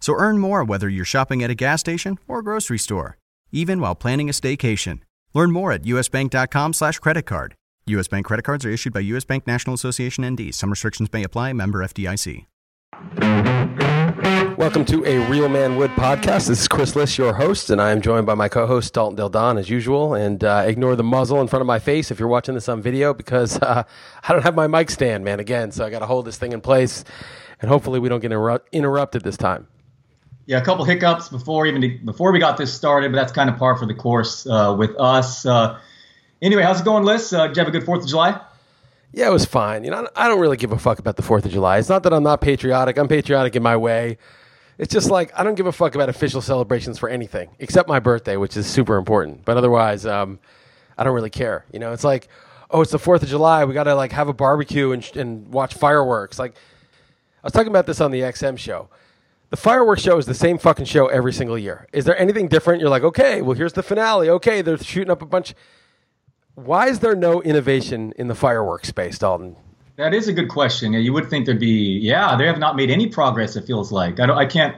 So earn more whether you're shopping at a gas station or grocery store, even while planning a staycation. Learn more at usbank.com slash credit card. U.S. Bank credit cards are issued by U.S. Bank National Association ND. Some restrictions may apply. Member FDIC. Welcome to a Real Man Would podcast. This is Chris Liss, your host, and I am joined by my co-host Dalton Del Don as usual. And uh, ignore the muzzle in front of my face if you're watching this on video because uh, I don't have my mic stand, man. Again, so I got to hold this thing in place, and hopefully we don't get interru- interrupted this time. Yeah, a couple hiccups before even before we got this started, but that's kind of par for the course uh, with us. Uh, anyway, how's it going, Liss? Uh, did you have a good Fourth of July? Yeah, it was fine. You know, I don't really give a fuck about the Fourth of July. It's not that I'm not patriotic. I'm patriotic in my way. It's just like I don't give a fuck about official celebrations for anything except my birthday, which is super important. But otherwise, um, I don't really care. You know, it's like, oh, it's the Fourth of July. We got to like have a barbecue and, and watch fireworks. Like, I was talking about this on the XM show. The fireworks show is the same fucking show every single year. Is there anything different? You're like, okay, well, here's the finale. Okay, they're shooting up a bunch. Why is there no innovation in the fireworks space, Dalton? That is a good question. Yeah, you would think there'd be. Yeah, they have not made any progress. It feels like I don't. I can't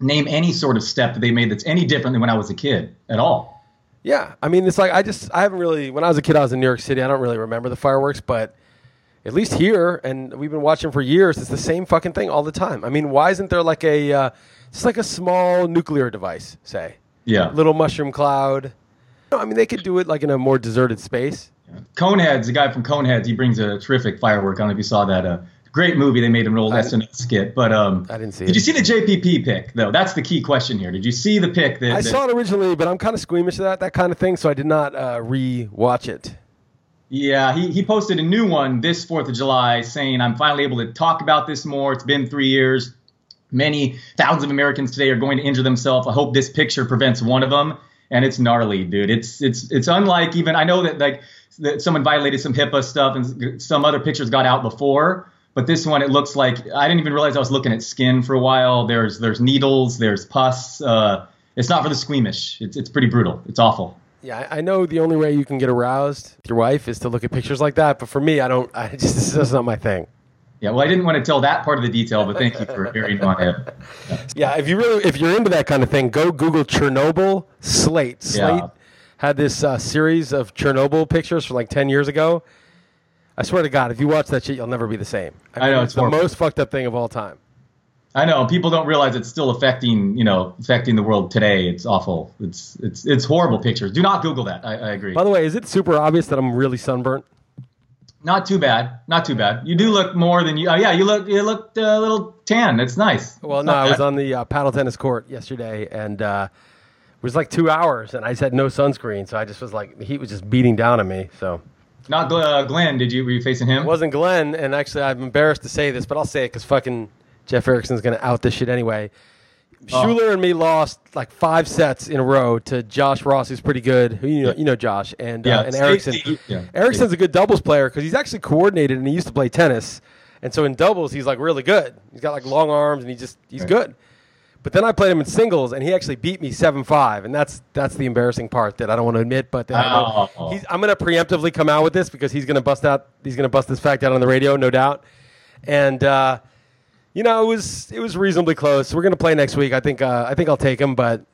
name any sort of step that they made that's any different than when I was a kid at all. Yeah, I mean, it's like I just I haven't really. When I was a kid, I was in New York City. I don't really remember the fireworks, but at least here, and we've been watching for years. It's the same fucking thing all the time. I mean, why isn't there like a uh, just like a small nuclear device, say? Yeah, little mushroom cloud. No, I mean they could do it like in a more deserted space. Yeah. Coneheads, the guy from Coneheads, he brings a terrific firework. I don't know if you saw that. Uh, great movie. They made an old SNL skit, but um, I didn't see. Did it. you see the JPP pic though? That's the key question here. Did you see the pic? That, I that, saw it originally, but I'm kind of squeamish to that that kind of thing, so I did not uh, re-watch it. Yeah, he, he posted a new one this 4th of July saying, I'm finally able to talk about this more. It's been three years. Many thousands of Americans today are going to injure themselves. I hope this picture prevents one of them. And it's gnarly, dude. It's it's it's unlike even I know that like that someone violated some HIPAA stuff and some other pictures got out before, but this one it looks like I didn't even realize I was looking at skin for a while. There's there's needles, there's pus. Uh, it's not for the squeamish. It's it's pretty brutal. It's awful. Yeah, I know the only way you can get aroused with your wife is to look at pictures like that, but for me, I don't. I just this is not my thing. Yeah, well, I didn't want to tell that part of the detail, but thank you for hearing on it. Yeah, if you really, if you're into that kind of thing, go Google Chernobyl Slate. Slate Yeah. had this uh, series of Chernobyl pictures from like ten years ago. I swear to God, if you watch that shit, you'll never be the same. I know, it's, it's the most fucked up thing of all time. I know people don't realize it's still affecting, you know, affecting the world today. It's awful. It's it's it's horrible pictures. Do not Google that. I, I agree. By the way, is it super obvious that I'm really sunburnt? Not too bad. Not too bad. You do look more than you. Oh yeah, you look you looked a little tan. It's nice. Well, It's no, I was on the uh, paddle tennis court yesterday, and uh, it was like two hours, and I just had no sunscreen, so I just was like, the heat was just beating down on me. So Not uh, Glenn. Did you were you facing him? it wasn't Glenn, and actually, I'm embarrassed to say this, but I'll say it because fucking Jeff Erickson's going to out this shit anyway. Oh. Schuler and me lost like five sets in a row to Josh Ross, who's pretty good. Who you know, you know Josh, and Yeah, uh, and Erickson. Yeah. Erickson's a good doubles player because he's actually coordinated and he used to play tennis, and so in doubles he's like really good. He's got like long arms and he just he's Right. good. But then I played him in singles and he actually beat me seven five, and that's that's the embarrassing part that I don't want to admit. But that I know- Oh. he's, I'm going to preemptively come out with this because he's going to bust out he's going to bust this fact out on the radio, no doubt. And uh, you know, it was it was reasonably close. We're gonna play next week. I think uh, I think I'll take him, but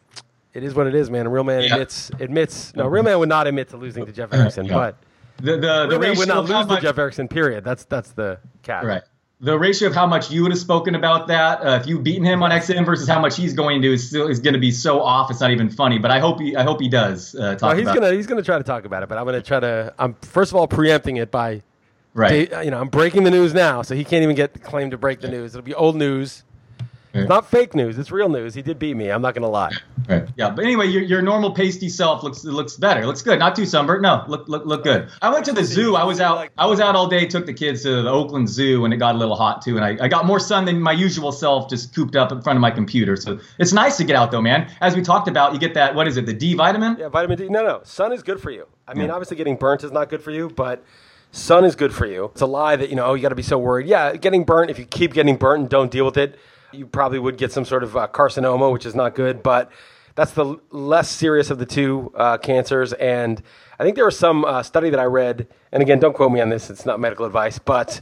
it is what it is, man. A real man Yeah. admits admits no, real man would not admit to losing to Jeff Erickson, Yeah. but the the the man would not lose to Jeff Erickson. Period. That's that's the catch. Right. the ratio of how much you would have spoken about that uh, if you've beaten him on XM versus how much he's going to do is still is going to be so off. It's not even funny. But I hope he I hope he does uh, talk. Well, he's about gonna it. he's gonna try to talk about it, but I'm gonna try to. I'm first of all preempting it by, right. Uh, you know, I'm breaking the news now, so he can't even get the claim to break the news. It'll be old news. Yeah. It's not fake news. It's real news. He did beat me. I'm not gonna lie. Right. Yeah, but anyway, your, your normal pasty self looks looks better. Looks good. Not too sunburned. No, look look look good. I went to the zoo. I was out. I was out all day. Took the kids to the Oakland Zoo, and it got a little hot too. And I, I got more sun than my usual self, just cooped up in front of my computer. So it's nice to get out though, man. As we talked about, you get that. What is it? The D vitamin. Yeah, vitamin D. No, no, sun is good for you. I mean, Yeah. obviously, getting burnt is not good for you, but sun is good for you. It's a lie that you know. Oh, you got to be so worried. Yeah, getting burnt. If you keep getting burnt and don't deal with it, you probably would get some sort of uh, carcinoma, which is not good. But that's the less serious of the two uh, cancers. And I think there was some uh, study that I read, and again, don't quote me on this. It's not medical advice, but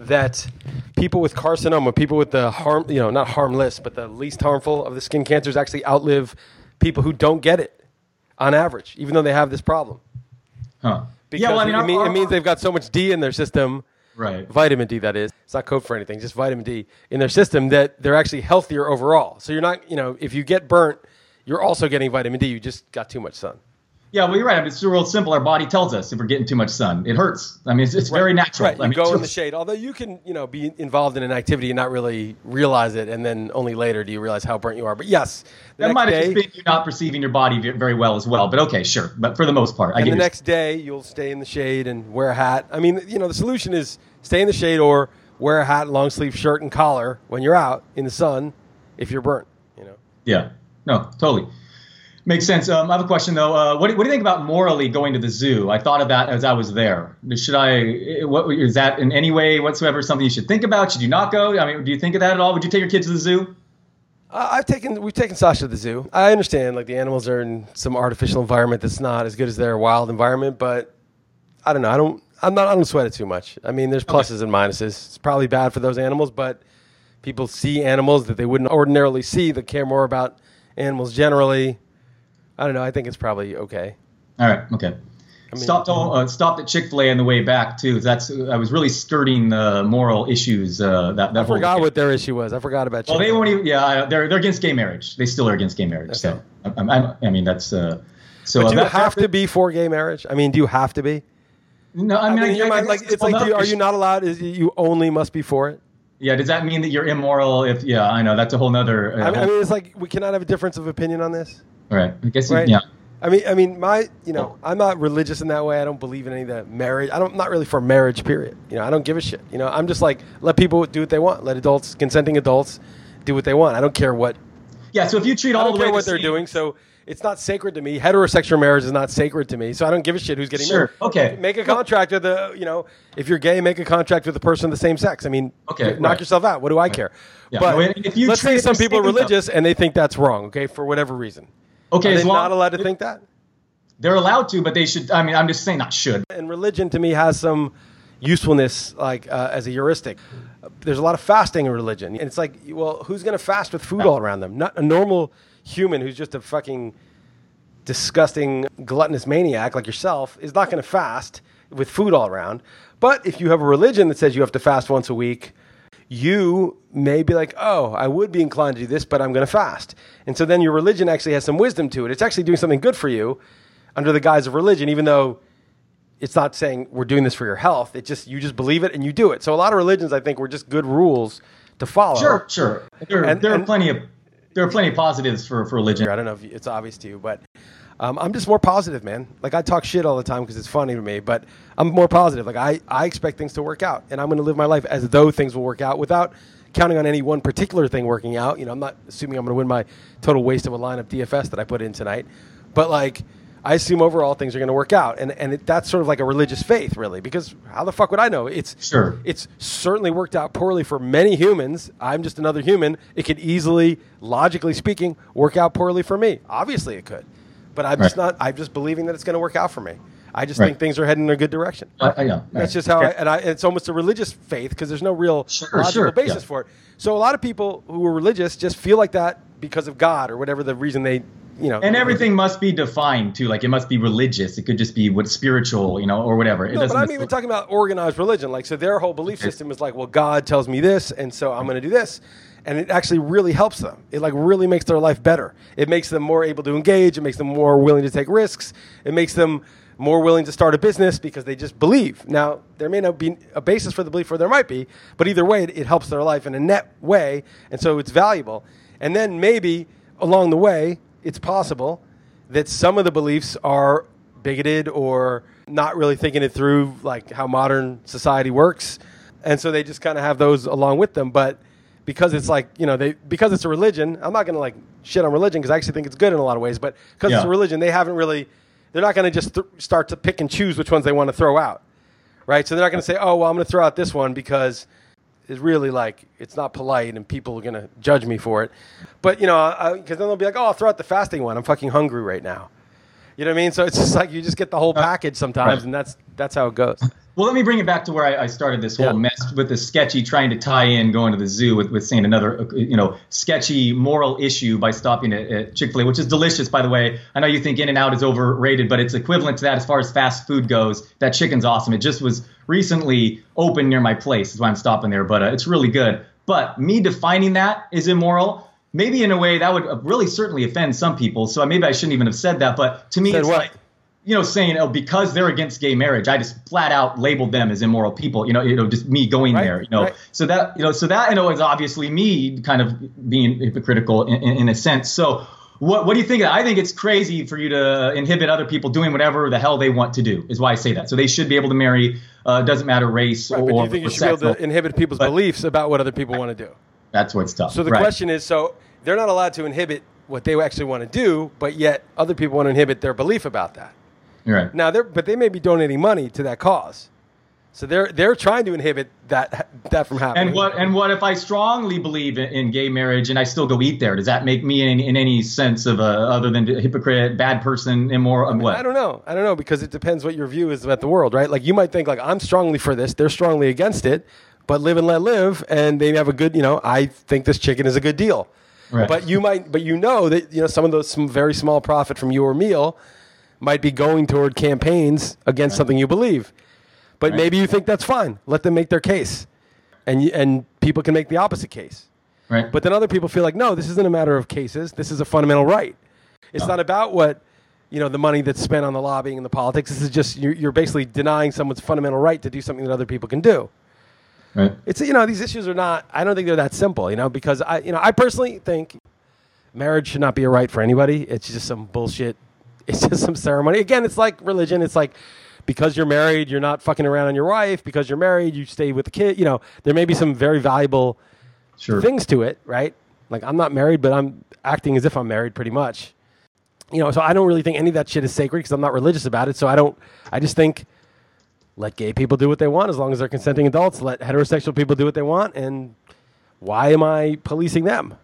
that people with carcinoma, people with the harm, you know, not harmless, but the least harmful of the skin cancers, actually outlive people who don't get it on average, even though they have this problem. Huh. Because yeah, well, I mean, it, our- mean- our- it means they've got so much D in their system, right. vitamin D that is. It's not code for anything, just vitamin D in their system that they're actually healthier overall. So you're not, you know, if you get burnt, you're also getting vitamin D. You just got too much sun. Yeah, well, you're right. I mean, it's real simple. Our body tells us if we're getting too much sun, it hurts. I mean, it's, it's very natural. Right, you I mean, go in the shade. Although you can, you know, be involved in an activity and not really realize it, and then only later do you realize how burnt you are. But yes, That might have day, just been you not perceiving your body very well as well. But okay, sure. But for the most part, I and the next day you'll stay in the shade and wear a hat. I mean, you know, the solution is stay in the shade or wear a hat, long sleeve shirt, and collar when you're out in the sun if you're burnt. You know, Yeah. No, totally. Makes sense. Um, I have a question though. Uh, what, do, what do you think about morally going to the zoo? I thought of that as I was there. Should I? What is that in any way whatsoever something you should think about? Should you not go? I mean, do you think of that at all? Would you take your kids to the zoo? Uh, I've taken we've taken Sasha to the zoo. I understand like the animals are in some artificial environment that's not as good as their wild environment, but I don't know. I don't. I'm not. I don't sweat it too much. I mean, there's pluses and minuses. It's probably bad for those animals, but people see animals that they wouldn't ordinarily see that care more about animals generally. I don't know. I think it's probably okay. All right. Okay. stopped all, uh, stopped at Chick Fil A on the way back too. That's I was really skirting the moral issues. Uh, that that I forgot what their issue was. I forgot about. You. Well, they Chick-fil-A. won't even. Yeah, they're they're against gay marriage. They still are against gay marriage. So I, I, I mean that's. Uh, so But do you have to be for gay marriage? I mean, do you have to be? No, I I mean, mean, in your I- I mind, like it's like, do you, are you not allowed? Is you only must be for it? Yeah. Does that mean that you're immoral? If yeah, I know that's a whole nother. Uh, I mean, I mean, it's like we cannot have a difference of opinion on this. Right. I guess. you- right? Yeah. I mean, I mean, my, you know, I'm not religious in that way. I don't believe in any of that marriage. I don't, I'm not really for marriage. Period. You know, I don't give a shit. You know, I'm just like let people do what they want. Let adults, consenting adults, do what they want. I don't care what. Yeah. So if you treat I all don't the way care the what they're same- doing. So it's not sacred to me. Heterosexual marriage is not sacred to me. So I don't give a shit who's getting Sure. married. Okay. Make a contract with the, you know, if you're gay, make a contract with the person of the same sex. I mean, Okay, knock right. yourself out. What do I care? Yeah, But no, if you let's treat say some people are religious and they think that's wrong. Okay, for whatever reason. Okay. Are they long, not allowed to think that? They're allowed to, but they should. I mean, I'm just saying not should. and religion to me has some usefulness like uh, as a heuristic there's a lot of fasting in religion and it's like well who's going to fast with food all around them not a normal human who's just a fucking disgusting gluttonous maniac like yourself is not going to fast with food all around but if you have a religion that says you have to fast once a week you may be like, oh, I would be inclined to do this, but I'm going to fast. And so then your religion actually has some wisdom to it. It's actually doing something good for you under the guise of religion, even though it's not saying we're doing this for your health. It just you just believe it and you do it. So a lot of religions, I think, were just good rules to follow. Sure. Sure. There, And- there and- are plenty of there are plenty of positives for for religion. I don't know if it's obvious to you, but um, I'm just more positive, man. Like I talk shit all the time because it's funny to me, but I'm more positive. Like I, I expect things to work out, and I'm going to live my life as though things will work out without counting on any one particular thing working out. You know, I'm not assuming I'm going to win my total waste of a line of DFS that I put in tonight, but like. I assume overall things are going to work out, and and it, that's sort of like a religious faith, really. Because how the fuck would I know? It's Sure. It's certainly worked out poorly for many humans. I'm just another human. It could easily, logically speaking, work out poorly for me. Obviously, it could, but I'm just not. I'm just believing that it's going to work out for me. I just Right. think things are heading in a good direction. I, I know. That's just how I, and I, it's almost a religious faith because there's no real Sure, logical sure, basis yeah. for it. So a lot of people who are religious just feel like that because of God or whatever the reason they you know. And everything must be defined too. Like it must be religious. It could just be what spiritual, you know, or whatever. It No, but I'm even talking about organized religion. Like, so their whole belief system is like, well, God tells me this, and so I'm going to do this, and it actually really helps them. It like really makes their life better. It makes them more able to engage. It makes them more willing to take risks. It makes them more willing to start a business because they just believe. Now, there may not be a basis for the belief, or there might be, but either way, it, it helps their life in a net way, and so it's valuable. And then maybe along the way, it's possible that some of the beliefs are bigoted or not really thinking it through, like how modern society works, and so they just kind of have those along with them. But because it's like you know they because it's a religion, I'm not going to like shit on religion because I actually think it's good in a lot of ways. But because it's a religion, they haven't really. They're not going to just th- start to pick and choose which ones they want to throw out, right? So they're not going to say, "Oh, well, I'm going to throw out this one because." It's really like it's not polite, and people are gonna judge me for it. But you know, because then they'll be like, "Oh, I'll throw out the fasting one. I'm fucking hungry right now." You know what I mean? So it's just like you just get the whole uh, package sometimes, Right. and that's that's how it goes. Well, let me bring it back to where I, I started this whole Yeah. mess with the sketchy trying to tie in going to the zoo with, with saying another, you know, sketchy moral issue by stopping at, at Chick fil A, which is delicious, by the way. I know you think In N Out is overrated, but it's equivalent to that as far as fast food goes. That chicken's awesome. It just was recently open near my place. is why I'm stopping there, but uh, it's really good. But me defining that is immoral. Maybe in a way that would uh, really certainly offend some people. So maybe I shouldn't even have said that. But to me, Said it's what? like you know, saying, oh, because they're against gay marriage, I just flat out labeled them as immoral people. You know, you know, just me going Right, there. You know, right. so that you know, so that you know is obviously me kind of being hypocritical in, in, in a sense. So. What, what do you think? I think it's crazy for you to inhibit other people doing whatever the hell they want to do. Is why I say that. So they should be able to marry. Uh, doesn't matter race Right, or. but do you think you should be able to inhibit people's But- beliefs about what other people want to do? That's what's tough. So the question is, so they're not allowed to inhibit what they actually want to do, but yet other people want to inhibit their belief about that. You're right. Now, they're but they may be donating money to that cause, so they're they're trying to inhibit that that from happening. And what and what if I strongly believe in, in gay marriage and I still go eat there? Does that make me in, in any sense of a other than a hypocrite, bad person, immoral? um, what? I don't know. I don't know because it depends what your view is about the world, right? Like you might think like I'm strongly for this, they're strongly against it, but live and let live, and they have a good, you know, I think this chicken is a good deal. Right. But you might, but you know that you know some of those some very small profit from your meal might be going toward campaigns against something you believe. But Right. maybe you think that's fine. Let them make their case, and and people can make the opposite case. Right. But then other people feel like, no, this isn't a matter of cases. This is a fundamental right. It's oh. not about what, you know, the money that's spent on the lobbying and the politics. This is just, you're, you're basically denying someone's fundamental right to do something that other people can do. right. It's, you know, these issues are not, I don't think they're that simple, you know, because I, you know, I personally think marriage should not be a right for anybody. It's just some bullshit. It's just some ceremony. Again, it's like religion. It's like, because you're married, you're not fucking around on your wife. Because you're married, you stay with the kid. You know, there may be some very valuable Sure. things to it, right? Like I'm not married, but I'm acting as if I'm married pretty much. You know, so I don't really think any of that shit is sacred because I'm not religious about it. So I don't, I just think let gay people do what they want as long as they're consenting adults. Let heterosexual people do what they want. And why am I policing them?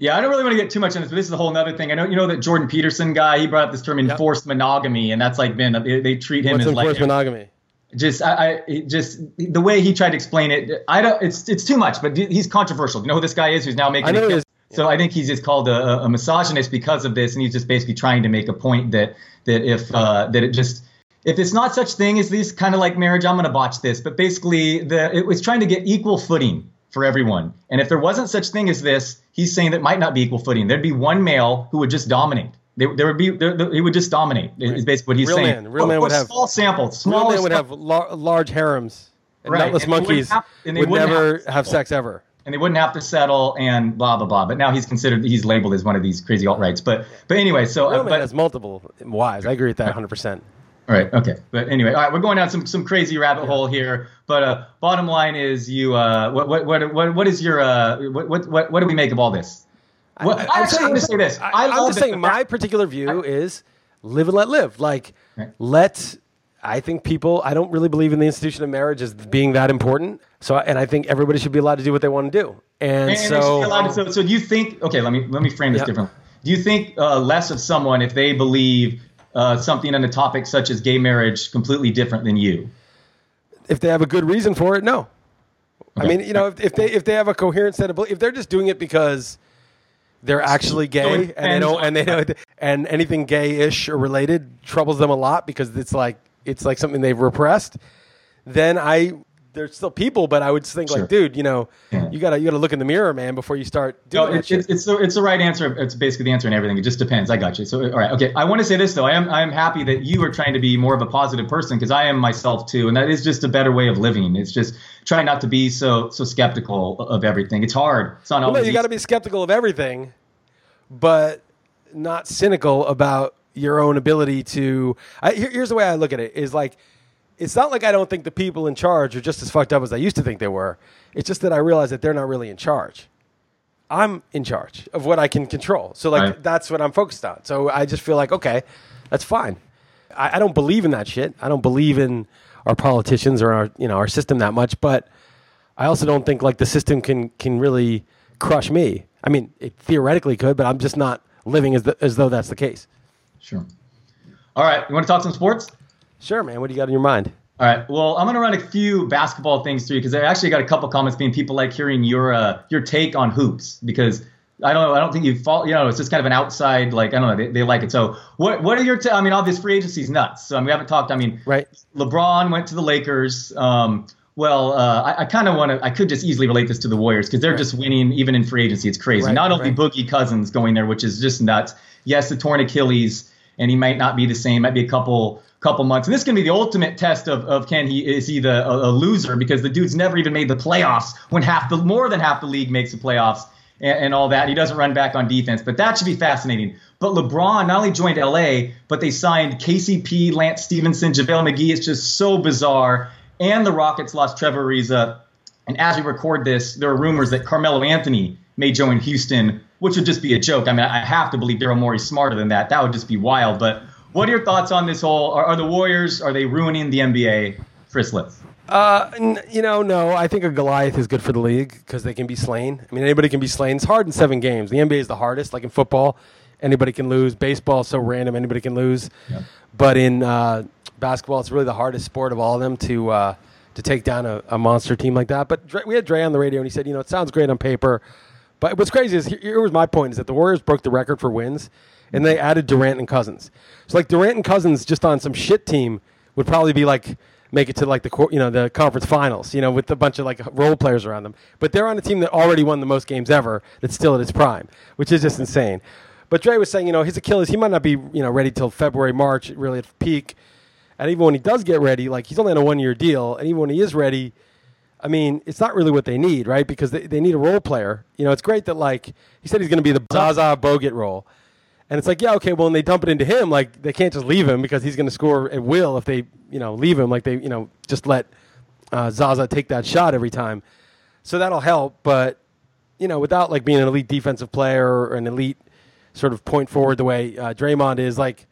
Yeah, I don't really want to get too much into this, but this is a whole other thing. I know you know that Jordan Peterson guy. He brought up this term enforced monogamy, and that's like been they, they treat him What's as like enforced monogamy? just I, I just the way he tried to explain it. I don't. It's it's too much, but he's controversial. You know who this guy is? Who's now making? I know a kill- So I think he's just called a, a misogynist because of this, and he's just basically trying to make a point that that if uh, that it just if it's not such thing as these kind of like marriage, I'm going to botch this. But basically, the it was trying to get equal footing for everyone. And if there wasn't such thing as this, he's saying that might not be equal footing. There'd be one male who would just dominate. There, there would be there, there- he would just dominate. Is basically what he's Real saying. man- real Or- man would have- small samples. Real Small men would have lar- large harems. And Right, nutless and monkeys have- and they would never have have sex ever. and they wouldn't have to settle and blah blah blah. But now he's considered he's labeled as one of these crazy alt rights. But but anyway, so Real uh, man but has multiple wives. I agree with that 100%. All right, okay. But anyway, all right, we're going down some some crazy rabbit hole here. But uh, bottom line is you uh, what what what what what is your uh, what what what, what do we make of all this? Well, I, I'm actually saying- want to say this. I, I, am just saying my particular view is live and let live. Like, Right. let. I think people. I don't really believe in the institution of marriage as being that important. So, and I think everybody should be allowed to do what they want to do. And, And- and they so, be to- so, so do you think? Okay, let me let me frame this Yeah. differently. Do you think uh, less of someone if they believe uh, something on a topic such as gay marriage completely different than you? if they have a good reason for it, no. I mean, you know, if, if they if they have a coherent set of beliefs, if they're just doing it because they're actually gay and they don't and they know and anything gay-ish or related troubles them a lot because it's like it's like something they've repressed then i there's still people but i would think Sure. like dude you know Yeah. you gotta you gotta look in the mirror man before you start doing No, it, it's it's the, it's the right answer. It's basically the answer in everything. It just depends. I got you. So all right, okay. I want to say this though. I am I am happy that you are trying to be more of a positive person because I am myself too, and that is just a better way of living. It's just trying not to be so so skeptical of everything. It's hard. It's not Well, no, always. you got to be skeptical of everything, but not cynical about your own ability to. I, here, here's the way I look at it: is like, it's not like I don't think the people in charge are just as fucked up as I used to think they were. It's just that I realize that they're not really in charge. I'm in charge of what I can control. So like Right. that's what I'm focused on. So I just feel like okay, that's fine. I, I don't believe in that shit. I don't believe in our politicians or our you know our system that much, but I also don't think like the system can can really crush me. I mean, it theoretically could, but I'm just not living as, the, as though that's the case. Sure. All right. You want to talk some sports? Sure, man. What do you got in your mind? All right. Well, I'm going to run a few basketball things through because I actually got a couple comments being people like hearing your uh, your take on hoops because I don't know. I don't think you fall. You know, it's just kind of an outside like I don't know. They, they like it. So what what are your? T- I mean, obvious free agency's nuts. So I mean, we haven't talked. I mean, Right. LeBron went to the Lakers. Um, well, uh, I, I kind of want to. I could just easily relate this to the Warriors because they're just winning even in free agency. It's crazy. Right, Not only right. Boogie Cousins going there, which is just nuts. Yes, the torn Achilles, and he might not be the same. Might be a couple couple months. And this is going to be the ultimate test of, of can he is he the a, a loser because the dude's never even made the playoffs when half the more than half the league makes the playoffs and, and all that. He doesn't run back on defense, but that should be fascinating. But LeBron not only joined LA, but they signed KCP, Lance Stephenson, JaVale McGee. It's just so bizarre. And the Rockets lost Trevor Ariza. And as we record this, there are rumors that Carmelo Anthony may join Houston, which would just be a joke. I mean, I have to believe Daryl Morey's smarter than that. That would just be wild. But what are your thoughts on this whole? Are, are the Warriors are they ruining the NBA? Chris Uh, n- you know, no. I think a Goliath is good for the league because they can be slain. I mean, anybody can be slain. It's hard in seven games. The NBA is the hardest. Like in football, anybody can lose. Baseball is so random, anybody can lose. But in uh, basketball, it's really the hardest sport of all of them to uh, to take down a, a monster team like that. But Dre, we had Dre on the radio, and he said, you know, it sounds great on paper, but what's crazy is here, here was my point: is that the Warriors broke the record for wins, and they added Durant and Cousins. So like Durant and Cousins, just on some shit team, would probably be like make it to like the you know the conference finals, you know, with a bunch of like role players around them. But they're on a team that already won the most games ever. That's still at its prime, which is just insane. But Dre was saying, you know, his Achilles, he might not be you know ready till February, March, really at peak. And even when he does get ready, like he's only on a one year deal, and even when he is ready, I mean, it's not really what they need, right? Because they, they need a role player. You know, it's great that like he said he's going to be the Zaza Bogut role. And it's like, yeah, okay, well, when they dump it into him, like they can't just leave him because he's going to score at will if they, you know, leave him. Like they, you know, just let uh, Zaza take that shot every time. So that'll help, but you know, without like being an elite defensive player or an elite sort of point forward the way uh, Draymond is, like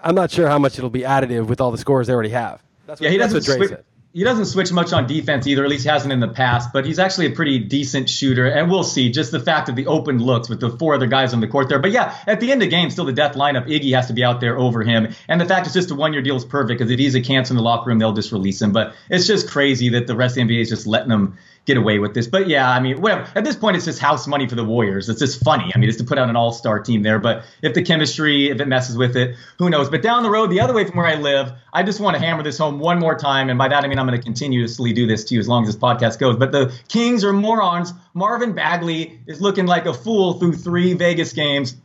I'm not sure how much it'll be additive with all the scores they already have. That's what, Yeah, he that's doesn't what Dre switch. said. He doesn't switch much on defense either. At least hasn't in the past. But he's actually a pretty decent shooter, and we'll see. Just the fact of the open looks with the four other guys on the court there. But yeah, at the end of the game, still the death lineup. Iggy has to be out there over him, and the fact it's just a one-year deal is perfect because if he's a cancer in the locker room, they'll just release him. But it's just crazy that the rest of the NBA is just letting them get away with this. But yeah, I mean, whatever. At this point, it's just house money for the Warriors. It's just funny. I mean, it's to put out an all-star team there. But if the chemistry, if it messes with it, who knows? But down the road, the other way from where I live, I just want to hammer this home one more time. And by that, I mean I'm going to continuously do this to you as long as this podcast goes. But the Kings are morons. Marvin Bagley is looking like a fool through three Vegas games.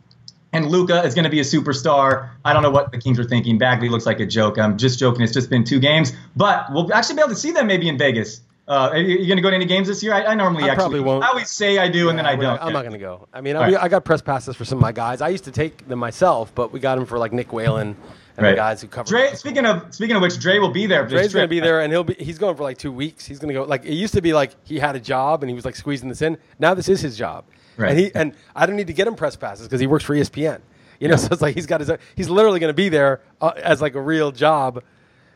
And Luka is going to be a superstar. I don't know what the Kings are thinking. Bagley looks like a joke. I'm just joking. It's just been two games, but we'll actually be able to see them maybe in Vegas. Uh, are you, you going to go to any games this year? I, I normally I actually probably won't. I always say I do, and then I don't. not- I'm not going to go. I mean, I'll right. I got press passes for some of my guys. I used to take them myself, but we got them for like Nick Whalen and Right. the guys who cover. Dre, speaking of speaking of which, Dre will be there. Dre's going to be there, and he'll be. He's going for like two weeks. He's going to go. Like it used to be, like he had a job and he was like squeezing this in. Now this is his job, Right. and he and I don't need to get him press passes because he works for ESPN. You know, so it's like he's got his. He's literally going to be there uh, as like a real job.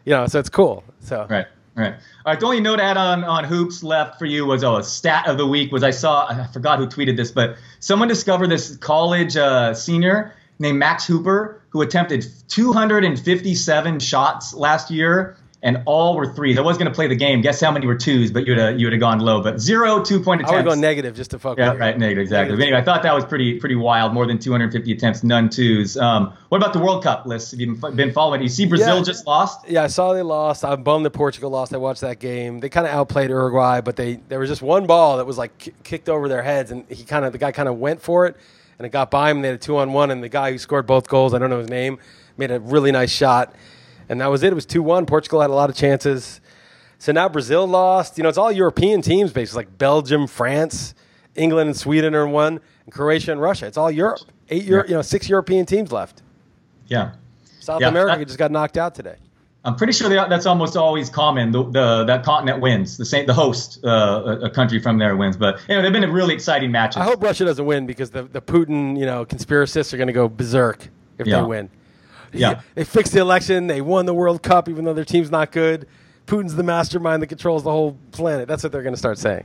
You know, so it's cool. So Right. Right. All right. The only note add on on hoops left for you was oh, a stat of the week was I saw I forgot who tweeted this, but someone discovered this college uh, senior named Max Hooper who attempted 257 shots last year and all were threes. I was going to play the game. Guess how many were twos? But you would have you would have gone low. But zero two point attempts. I would go negative just to fuck. Yeah, right, negative, exactly. But anyway, I thought that was pretty pretty wild. More than 250 attempts, none twos. Um, what about the World Cup list? Have you been following? You see, Brazil Yeah. just lost. Yeah, I saw they lost. I'm bummed that Portugal lost. I watched that game. They kind of outplayed Uruguay, but they there was just one ball that was like ki- kicked over their heads, and he kind of the guy kind of went for it, and it got by him. And they had a two on one, and the guy who scored both goals, I don't know his name, made a really nice shot, and that was it. It was two one. Portugal had a lot of chances. So now Brazil lost. You know, it's all European teams, basically like Belgium, France, England, and Sweden are in one, and Croatia and Russia. It's all Europe. Eight, Euro, Yeah. you know, six European teams left. Yeah. South Yeah, America that- just got knocked out today. I'm pretty sure that's almost always common. The, the that continent wins. The same, the host, uh, a, a country from there wins. But you know, they've been a really exciting matches. I hope Russia doesn't win because the, the Putin, you know, conspiracists are going to go berserk if Yeah. they win. Yeah. They fixed the election. They won the World Cup even though their team's not good. Putin's the mastermind that controls the whole planet. That's what they're going to start saying.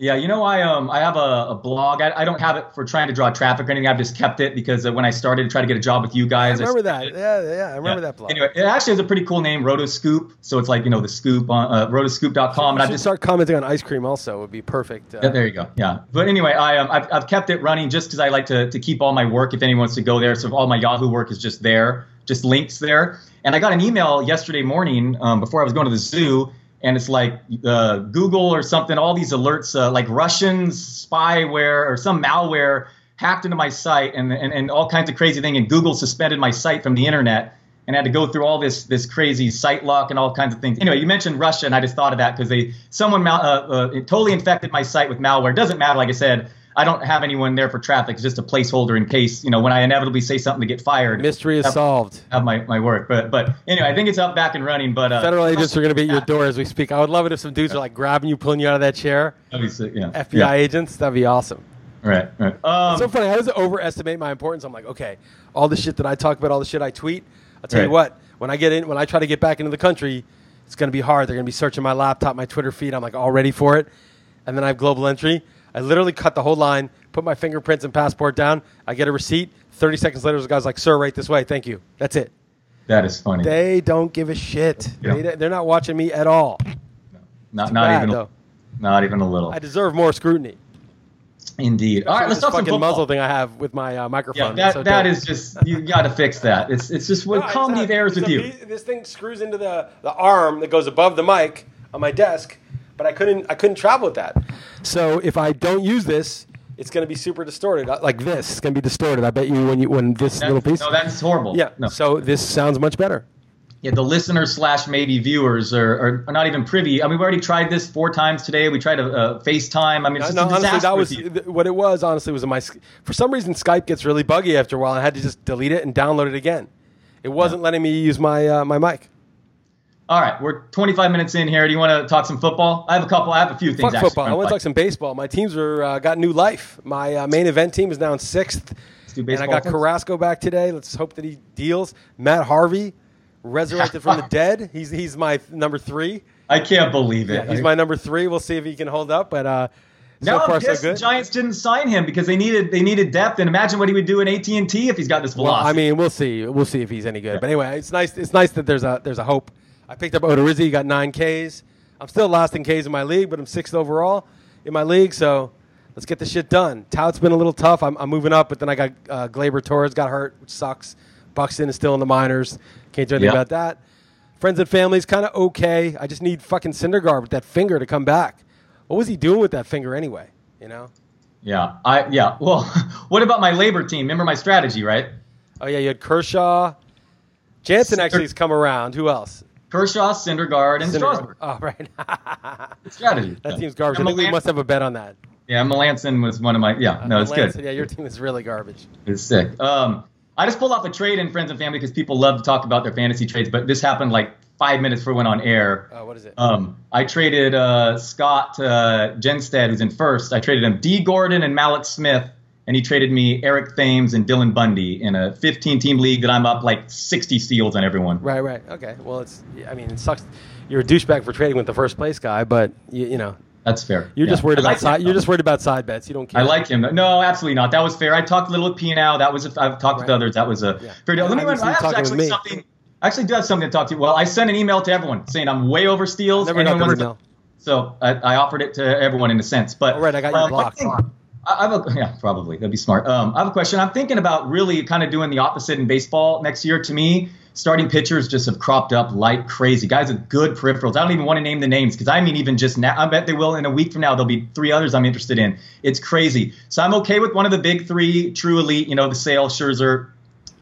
Yeah, you know, I um I have a, a blog. I, I don't have it for trying to draw traffic or anything. I've just kept it because when I started to try to get a job with you guys, I remember started that. Yeah, yeah, I remember Yeah. that blog. Anyway, it actually has a pretty cool name, Rotoscoop. So it's like you know the scoop on uh, rotoscoop.com. And I just start commenting on ice cream also. Would be perfect. Uh, Yeah, there you go. Yeah. But anyway, I um, I've, I've kept it running just because I like to, to keep all my work if anyone wants to go there. So all my Yahoo work is just there, just links there. And I got an email yesterday morning um, before I was going to the zoo, and it's like uh, Google or something, all these alerts, uh, like Russian spyware or some malware hacked into my site and, and, and all kinds of crazy thing. And Google suspended my site from the internet and I had to go through all this this crazy site lock and all kinds of things. Anyway, you mentioned Russia, and I just thought of that because they someone uh, uh, totally infected my site with malware. It doesn't matter, like I said, I don't have anyone there for traffic. It's just a placeholder in case you know when I inevitably say something to get fired. Mystery is have, solved. Have my, my work, but but anyway, I think it's up back and running. But uh, Federal agents are going to be at your door as we speak. I would love it if some dudes are like grabbing you, pulling you out of that chair. Sick, yeah. FBI Yeah. agents, that'd be awesome. Right, right. Um, so funny. I always overestimate my importance. I'm like, okay, all the shit that I talk about, all the shit I tweet. I'll tell you what. When I get in, when I try to get back into the country, it's going to be hard. They're going to be searching my laptop, my Twitter feed. I'm like all ready for it, and then I have global entry. I literally cut the whole line, put my fingerprints and passport down. I get a receipt. Thirty seconds later, the guy's like, "Sir, right this way. Thank you." That's it. that is funny. They don't give a shit. Yeah. They, they're not watching me at all. not not bad, even though. not even a little. I deserve more scrutiny. Indeed. All right, let's talk some fucking football. muzzle thing I have with my uh, microphone. Yeah, that, so that is just you got to fix that. It's it's just what No, comedy of errors with a you. This thing screws into the, the arm that goes above the mic on my desk, but I couldn't I couldn't travel with that. So if I don't use this, it's going to be super distorted, uh, like this. It's going to be distorted. I bet you when you when this That's- little piece. No, that's horrible. yeah. No. So this sounds much better. yeah, the listeners slash maybe viewers are, are, not even privy. I mean, we already tried this four times today. We tried a uh, FaceTime. I mean, it's No, a honestly, that was th- what it was. Honestly, was my. For some reason, Skype gets really buggy after a while. I had to just delete it and download it again. It wasn't letting me use my uh, my mic. All right, we're 25 minutes in here. Do you want to talk some football? I have a couple. I have a few things. Fuck actually football. I want to talk some baseball. My teams are uh, got new life. My uh, main event team is now in sixth, do and I got first. Carrasco back today. Let's hope that he deals. Matt Harvey, resurrected from the dead. He's he's my number three. I can't believe it. Yeah, he's my number three. We'll see if he can hold up. But uh, so now far so the. Giants didn't sign him because they needed they needed depth. And imagine what he would do in AT and T if he's got this velocity. Well. I mean, we'll see. We'll see if he's any good. But anyway, it's nice. It's nice that there's a there's a hope. I picked up Odorizzi. He got nine Ks. I'm still last in Ks in my league, but I'm sixth overall in my league. So let's get this shit done. Tout's been a little tough. I'm, I'm moving up, but then I got uh, Gleyber Torres got hurt, which sucks. Buxton is still in the minors. Can't do anything Yeah. about that. Friends and family's kind of okay. I just need fucking Syndergaard with that finger to come back. What was he doing with that finger anyway? You know? yeah, I yeah. Well, what about my labor team? Remember my strategy, right? Oh yeah, you had Kershaw. Jansen actually has come around. Who else? Kershaw, Syndergaard, and Strasburg. Oh, right. Strategy. that Yeah. team's garbage. I think we must have a bet on that. Yeah, Melancon was one of my. Yeah, no, it's Melancon, good. Yeah, your team is really garbage. It's sick. Um, I just pulled off a trade in friends and family because people love to talk about their fantasy trades, but this happened like five minutes before it went on air. Oh, what is it? Um, I traded uh, Scott uh, Genstead, who's in first. I traded him D. Gordon and Mallex Smith, and he traded me Eric Thames and Dylan Bundy in a 15-team league that I'm up like 60 steals on everyone. right, right. Okay. Well, it's. I mean, it sucks. You're a douchebag for trading with the first place guy, but you, you know, That's fair. you're Yeah. just worried I about like side. him, You're just worried about side bets. You don't care. I like him. No, absolutely not. That was fair. I talked a little with P now. That was. A, I've talked with others. That was a Yeah. fair deal. Let me. Obviously, I have actually me. something. I actually do have something to talk to you. Well, I sent an email to everyone saying I'm way over steals. Never got the email. So I, I offered it to everyone in a sense. But All right, I got you um, blocked. one thing- I have a, yeah, probably that'd be smart. Um, I have a question. I'm thinking about really kind of doing the opposite in baseball next year. To me, starting pitchers just have cropped up like crazy. Guys with good peripherals. I don't even want to name the names because I mean, even just now, I bet they will in a week from now. There'll be three others I'm interested in. It's crazy. So I'm okay with one of the big three, true elite. You know, the Sale, Scherzer.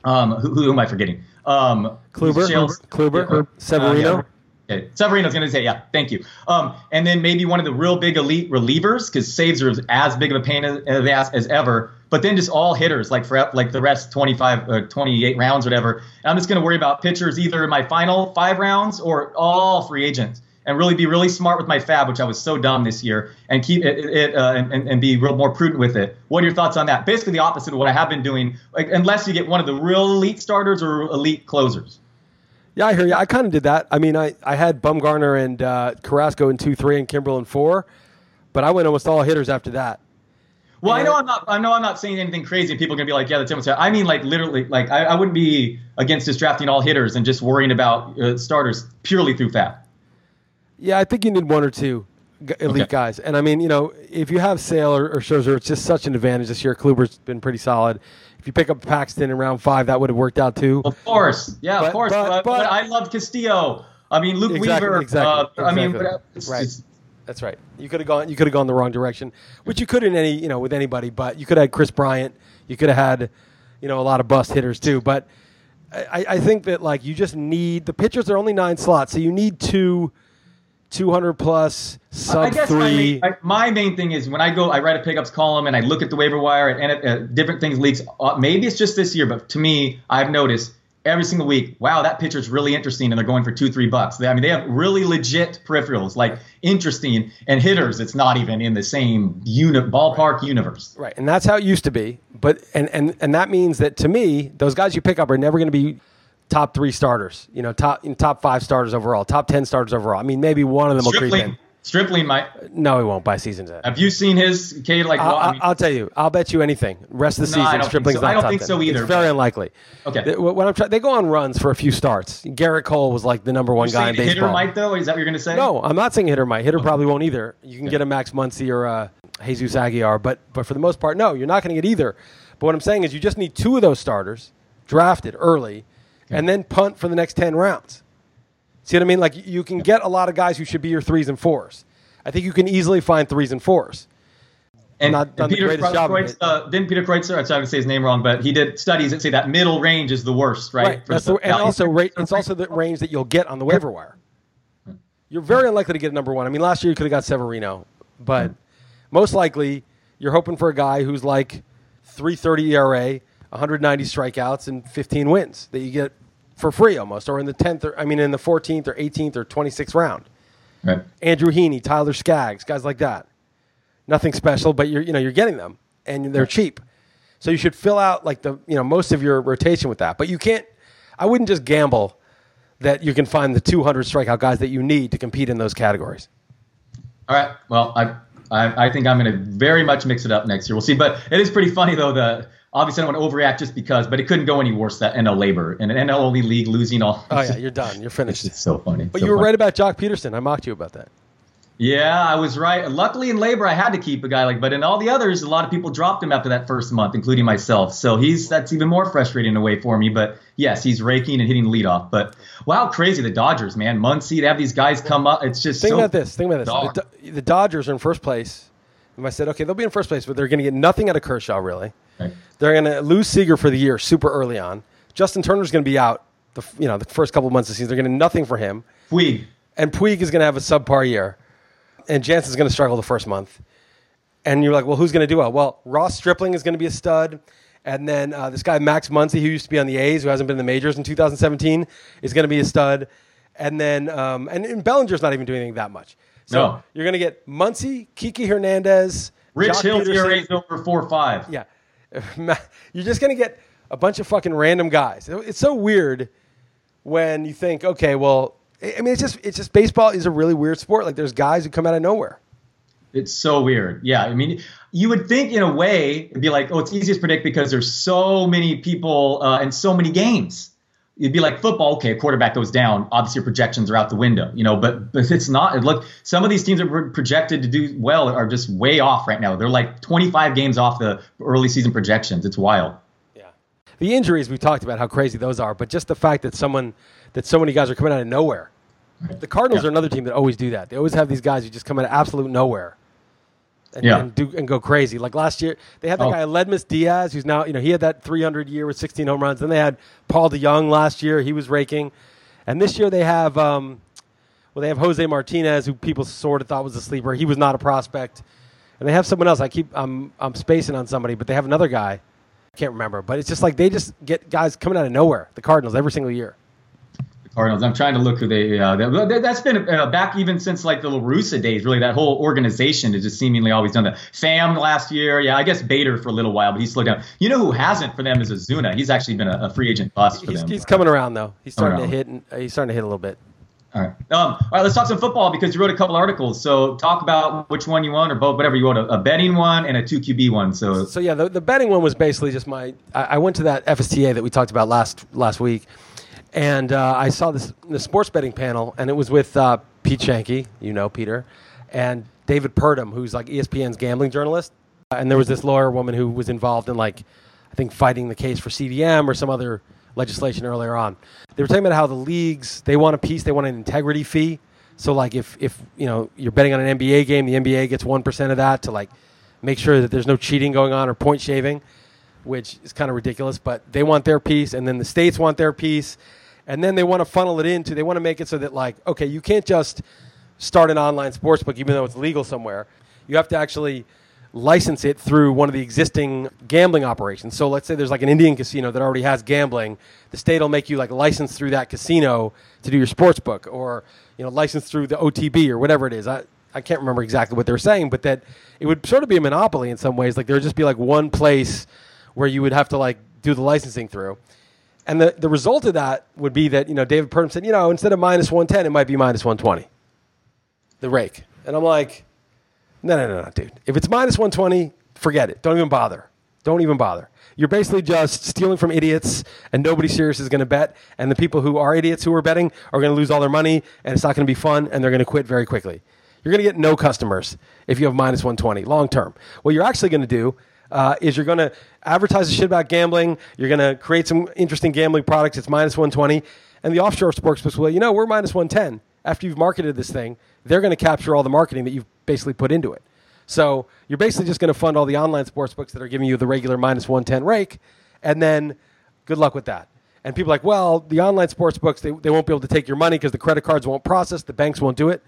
Um, who, who am I forgetting? Um, Kluber, Shales- Kluber, Yeah, uh, Severino. yeah. Okay. Severino's going to say, yeah, thank you. Um, and then maybe one of the real big elite relievers because saves are as big of a pain in the ass as ever. But then just all hitters, like for like the rest 25, uh, 28 rounds, whatever. And I'm just going to worry about pitchers either in my final five rounds or all free agents, and really be really smart with my fab, which I was so dumb this year, and keep it, it uh, and, and be real more prudent with it. What are your thoughts on that? Basically, the opposite of what I have been doing, like unless you get one of the real elite starters or elite closers. Yeah, I hear you. I kind of did that. I mean, I, I had Bumgarner and uh, Carrasco in two, three, and Kimbrel in four, but I went almost all hitters after that. Well, I know I'm not. I know I'm not saying anything crazy. People are gonna be like, "Yeah, that's almost." I mean, like literally, like I, I wouldn't be against just drafting all hitters and just worrying about uh, starters purely through fab. Yeah, I think you need one or two elite Okay. guys. And I mean, you know, if you have Sale or, or Scherzer, it's just such an advantage this year. Kluber's been pretty solid. If you pick up Paxton in round five, that would have worked out too. Of course, yeah, But- of course. but- But, but, I love Castillo. I mean, Luke Exactly, Weaver. exactly, uh, I mean, exactly. it's, Right. it's- That's right. You could have gone. You could have gone the wrong direction, which you could in any, you know, with anybody. But you could have had Kris Bryant. You could have had, you know, a lot of bust hitters too. But I, I think that like you just need the pitchers are only nine slots, so you need two, two hundred plus sub I guess my three. main, I- my main thing is when I go, I write a pickups column and I look at the waiver wire and uh, different things leaks. Uh, maybe it's just this year, but to me, I've noticed every single week, wow, that pitcher's really interesting, and they're going for two, three bucks. They, I mean, they have really legit peripherals, like interesting, and hitters. It's not even in the same uni- ballpark universe. Right, and that's how it used to be. But and and and that means that to me, those guys you pick up are never going to be top three starters. You know, top top five starters overall, top ten starters overall. I mean, maybe one of them will creep in. Stripling might. No, he won't by season's end. Have you seen his K? Like, I'll, I I'll, meing, I'll tell you. I'll bet you anything. Rest of the No, season, Stripling's so. not I don't think 10. so either, It's very unlikely. Okay. They- When I'm try- they go on runs for a few starts. Gerrit Cole was like the number one You're guy in the hitter might though? Is that what you're going to say? No, I'm not saying hitter might. Hitter probably won't either. You can get a Max Muncy or a Jesus Aguilar, but but for the most part, no, you're not going to get either. But what I'm saying is, you just need two of those starters drafted early, and then punt for the next ten rounds. See what I mean? Like you can get a lot of guys who should be your threes and fours. I think you can easily find threes and fours. And, not and done the Peter greatest job Kreutz, uh, didn't Peter Kreutzer? I'm sorry to say his name wrong, but he did studies that say that middle range is the worst, right? Right. That's the, and value. also rate, it's also the range that you'll get on the waiver wire. You're very unlikely to get a number one. I mean, last year you could have got Severino, but most likely you're hoping for a guy who's like 330 ERA, 190 strikeouts, and 15 wins that you get for free almost, or in the 10th, or I mean, in the 14th or 18th or 26th round. Right. Andrew Heaney, Tyler Skaggs, guys like that. Nothing special, but you're you know you're getting them and they're cheap. So you should fill out like the you know most of your rotation with that. But you can't. I wouldn't just gamble that you can find the 200 strikeout guys that you need to compete in those categories. All right. Well, I I, I think I'm going to very much mix it up next year. We'll see. But it is pretty funny though. The obviously I don't want to overreact just because, but it couldn't go any worse. That NL labor and an NL only league losing all. Oh yeah, you're done. You're finished. It's so funny. But so you were funny. right about Joc Pederson. I mocked you about that. Yeah, I was right. Luckily in labor, I had to keep a guy like, but in all the others, a lot of people dropped him after that first month, including myself. So he's that's even more frustrating in a way for me. But yes, he's raking and hitting the leadoff. But wow, crazy the Dodgers, man. Muncy to have these guys come up, it's just Think so about this. Think about this. The, the Dodgers are in first place. And I said, okay, they'll be in first place, but they're going to get nothing out of Kershaw, really. Right. They're going to lose Seager for the year super early on. Justin Turner's going to be out the you know the first couple months of the season. They're going getting nothing for him, Puig. and Puig is going to have a subpar year, and Jansen's going to struggle the first month. And you're like, well, who's going to do well? Well, Ross Stripling is going to be a stud, and then uh, this guy Max Muncy, who used to be on the A's, who hasn't been in the majors in 2017, is going to be a stud. And then um, and, and Bellinger's not even doing anything that much. So No. you're going to get Muncy, Kiki Hernandez, Rich Joc Hill Pederson. Over four five. Yeah. You're just going to get a bunch of fucking random guys. It's so weird when you think, okay, well, I I mean, it's just, it's just baseball is a really weird sport. Like there's guys who come out of nowhere. It's so weird. Yeah, I mean, you would think in a way it'd be like, oh, it's easiest to predict because there's so many people uh, and so many games. It'd be like football. Okay, a quarterback goes down. Obviously, your projections are out the window, you know. But but it's not. Look, some of these teams that were projected to do well are just way off right now. They're like 25 games off the early season projections. It's wild. Yeah, the injuries we talked about how crazy those are, but just the fact that someone that so many guys are coming out of nowhere. The Cardinals yeah. are another team that always do that. They always have these guys who just come out of absolute nowhere and, yeah. and do and go crazy. Like last year, they had that oh. guy Aledmys Diaz, who's now you know he had that 300 year with 16 home runs. Then they had Paul DeJong last year; he was raking, and this year they have um, well they have Jose Martinez, who people sort of thought was a sleeper. He was not a prospect, and they have someone else. I keep I'm I'm spacing on somebody, but they have another guy. I can't remember, but it's just like they just get guys coming out of nowhere. The Cardinals every single year. Cardinals. I'm trying to look who they. Uh, that, has been uh, back even since like the La Russa days. Really, that whole organization has just seemingly always done that. Pham last year, yeah, I guess Bader for a little while, but he slowed down. You know who hasn't for them is Ozuna. He's actually been a, a free agent bust for he's, them. He's coming around though. He's starting to hit. And, uh, he's starting to hit a little bit. All right. Um, all right. Let's talk some football because you wrote a couple articles. So talk about which one you want or both, whatever you want. A, a betting one and a two QB one. So so yeah, the, the betting one was basically just my. I, I went to that FSTA that we talked about last last week and uh, I saw this the sports betting panel, and it was with uh, Pete Shanky, you know Peter, and David Purdum, who's like ESPN's gambling journalist. And there was this lawyer woman who was involved in like, I think fighting the case for CDM or some other legislation earlier on. They were talking about how the leagues they want a piece, they want an integrity fee. So like if if you know you're betting on an NBA game, the NBA gets one percent of that to like make sure that there's no cheating going on or point shaving, which is kind of ridiculous. But they want their piece, and then the states want their piece, and then they want to funnel it into they want to make it so that like okay you can't just start an online sports book even though it's legal somewhere you have to actually license it through one of the existing gambling operations so let's say there's like an indian casino that already has gambling the state will make you like license through that casino to do your sports book or you know license through the otb or whatever it is i I can't remember exactly what they were saying, but that it would sort of be a monopoly in some ways. Like there would just be like one place where you would have to like do the licensing through. And the, the result of that would be that, you know, David Purdum said, you know, instead of minus 110, it might be minus 120. The rake. And I'm like, no, no, no, no, dude. If it's minus 120, forget it. Don't even bother. Don't even bother. You're basically just stealing from idiots, and nobody serious is going to bet. And the people who are idiots who are betting are going to lose all their money, and it's not going to be fun, and they're going to quit very quickly. You're going to get no customers if you have minus 120 long term. What you're actually going to do uh, is you're going to advertise the shit about gambling. You're going to create some interesting gambling products. It's minus 120. And the offshore sports books will, you know, we're minus 110. After you've marketed this thing, they're going to capture all the marketing that you've basically put into it. So you're basically just going to fund all the online sports books that are giving you the regular minus 110 rake. And then good luck with that. And people are like, well, the online sports books, they, they won't be able to take your money because the credit cards won't process, the banks won't do it.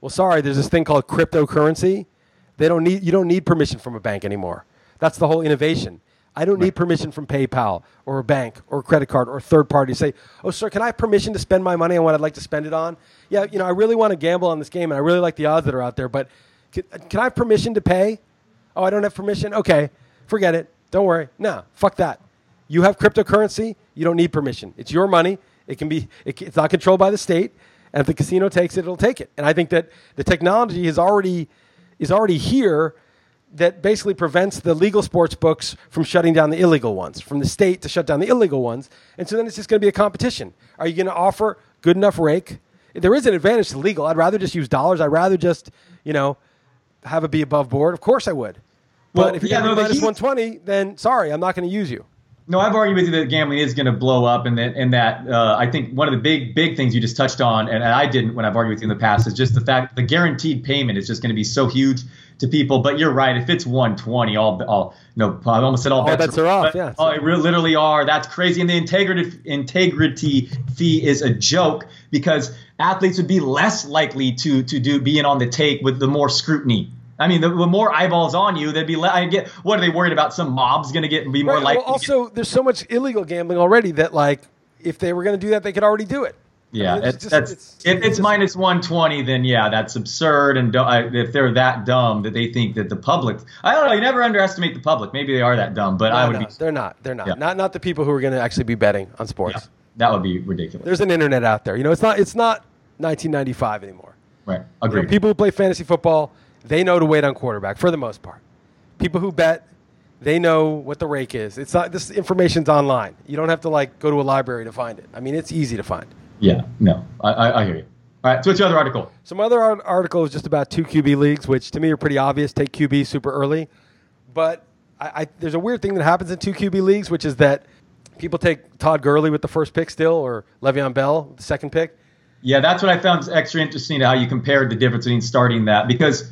Well, sorry, there's this thing called cryptocurrency. They don't need, you don't need permission from a bank anymore. That's the whole innovation. I don't need permission from PayPal or a bank or a credit card or a third party to say, "Oh, sir, can I have permission to spend my money on what I'd like to spend it on?" Yeah, you know, I really want to gamble on this game and I really like the odds that are out there, but can, can I have permission to pay? Oh, I don't have permission. Okay, forget it. Don't worry. No, fuck that. You have cryptocurrency. You don't need permission. It's your money. It can be. It, it's not controlled by the state. And if the casino takes it, it'll take it. And I think that the technology is already is already here that basically prevents the legal sports books from shutting down the illegal ones, from the state to shut down the illegal ones. And so then it's just going to be a competition. Are you going to offer good enough rake? There is an advantage to legal. I'd rather just use dollars. I'd rather just, you know, have it be above board. Of course I would. Well, but if you're yeah, no, minus 120, then sorry, I'm not going to use you. No, I've argued with you that gambling is going to blow up, and that and that uh, I think one of the big big things you just touched on, and I didn't when I've argued with you in the past, is just the fact the guaranteed payment is just going to be so huge to people. But you're right. If it's 120, all, all no, I almost said all, all bets, bets are, off. Yeah, oh, it literally are. That's crazy. And the integrity integrity fee is a joke because athletes would be less likely to to do being on the take with the more scrutiny. I mean, the, the more eyeballs on you, they'd be. Le- I get. What are they worried about? Some mob's going to get be more right. likely. Well, also, get- there's so much illegal gambling already that, like, if they were going to do that, they could already do it. Yeah, I mean, it's, it's just, that's it's, if it's, it's minus one twenty, then yeah, that's absurd. And if they're that dumb that they think that the public, I don't know, you never underestimate the public. Maybe they are that dumb, but no, I would no, be. They're not. They're not. Yeah. Not not the people who are going to actually be betting on sports. Yeah, that would be ridiculous. There's an internet out there. You know, it's not. It's not 1995 anymore. Right. Agree. You know, people who play fantasy football, they know to wait on quarterback for the most part. People who bet, They know what the rake is. It's not this information's online. You don't have to like go to a library to find it. I mean, it's easy to find. Yeah, no, I, I, I hear you. All right, so what's your other article? Some other art- article is just about two QB leagues, which to me are pretty obvious. Take QB super early, but I, I, there's a weird thing that happens in two QB leagues, which is that people take Todd Gurley with the first pick still, or Le'Veon Bell with the second pick. Yeah, that's what I found extra interesting how you compared the difference between starting that because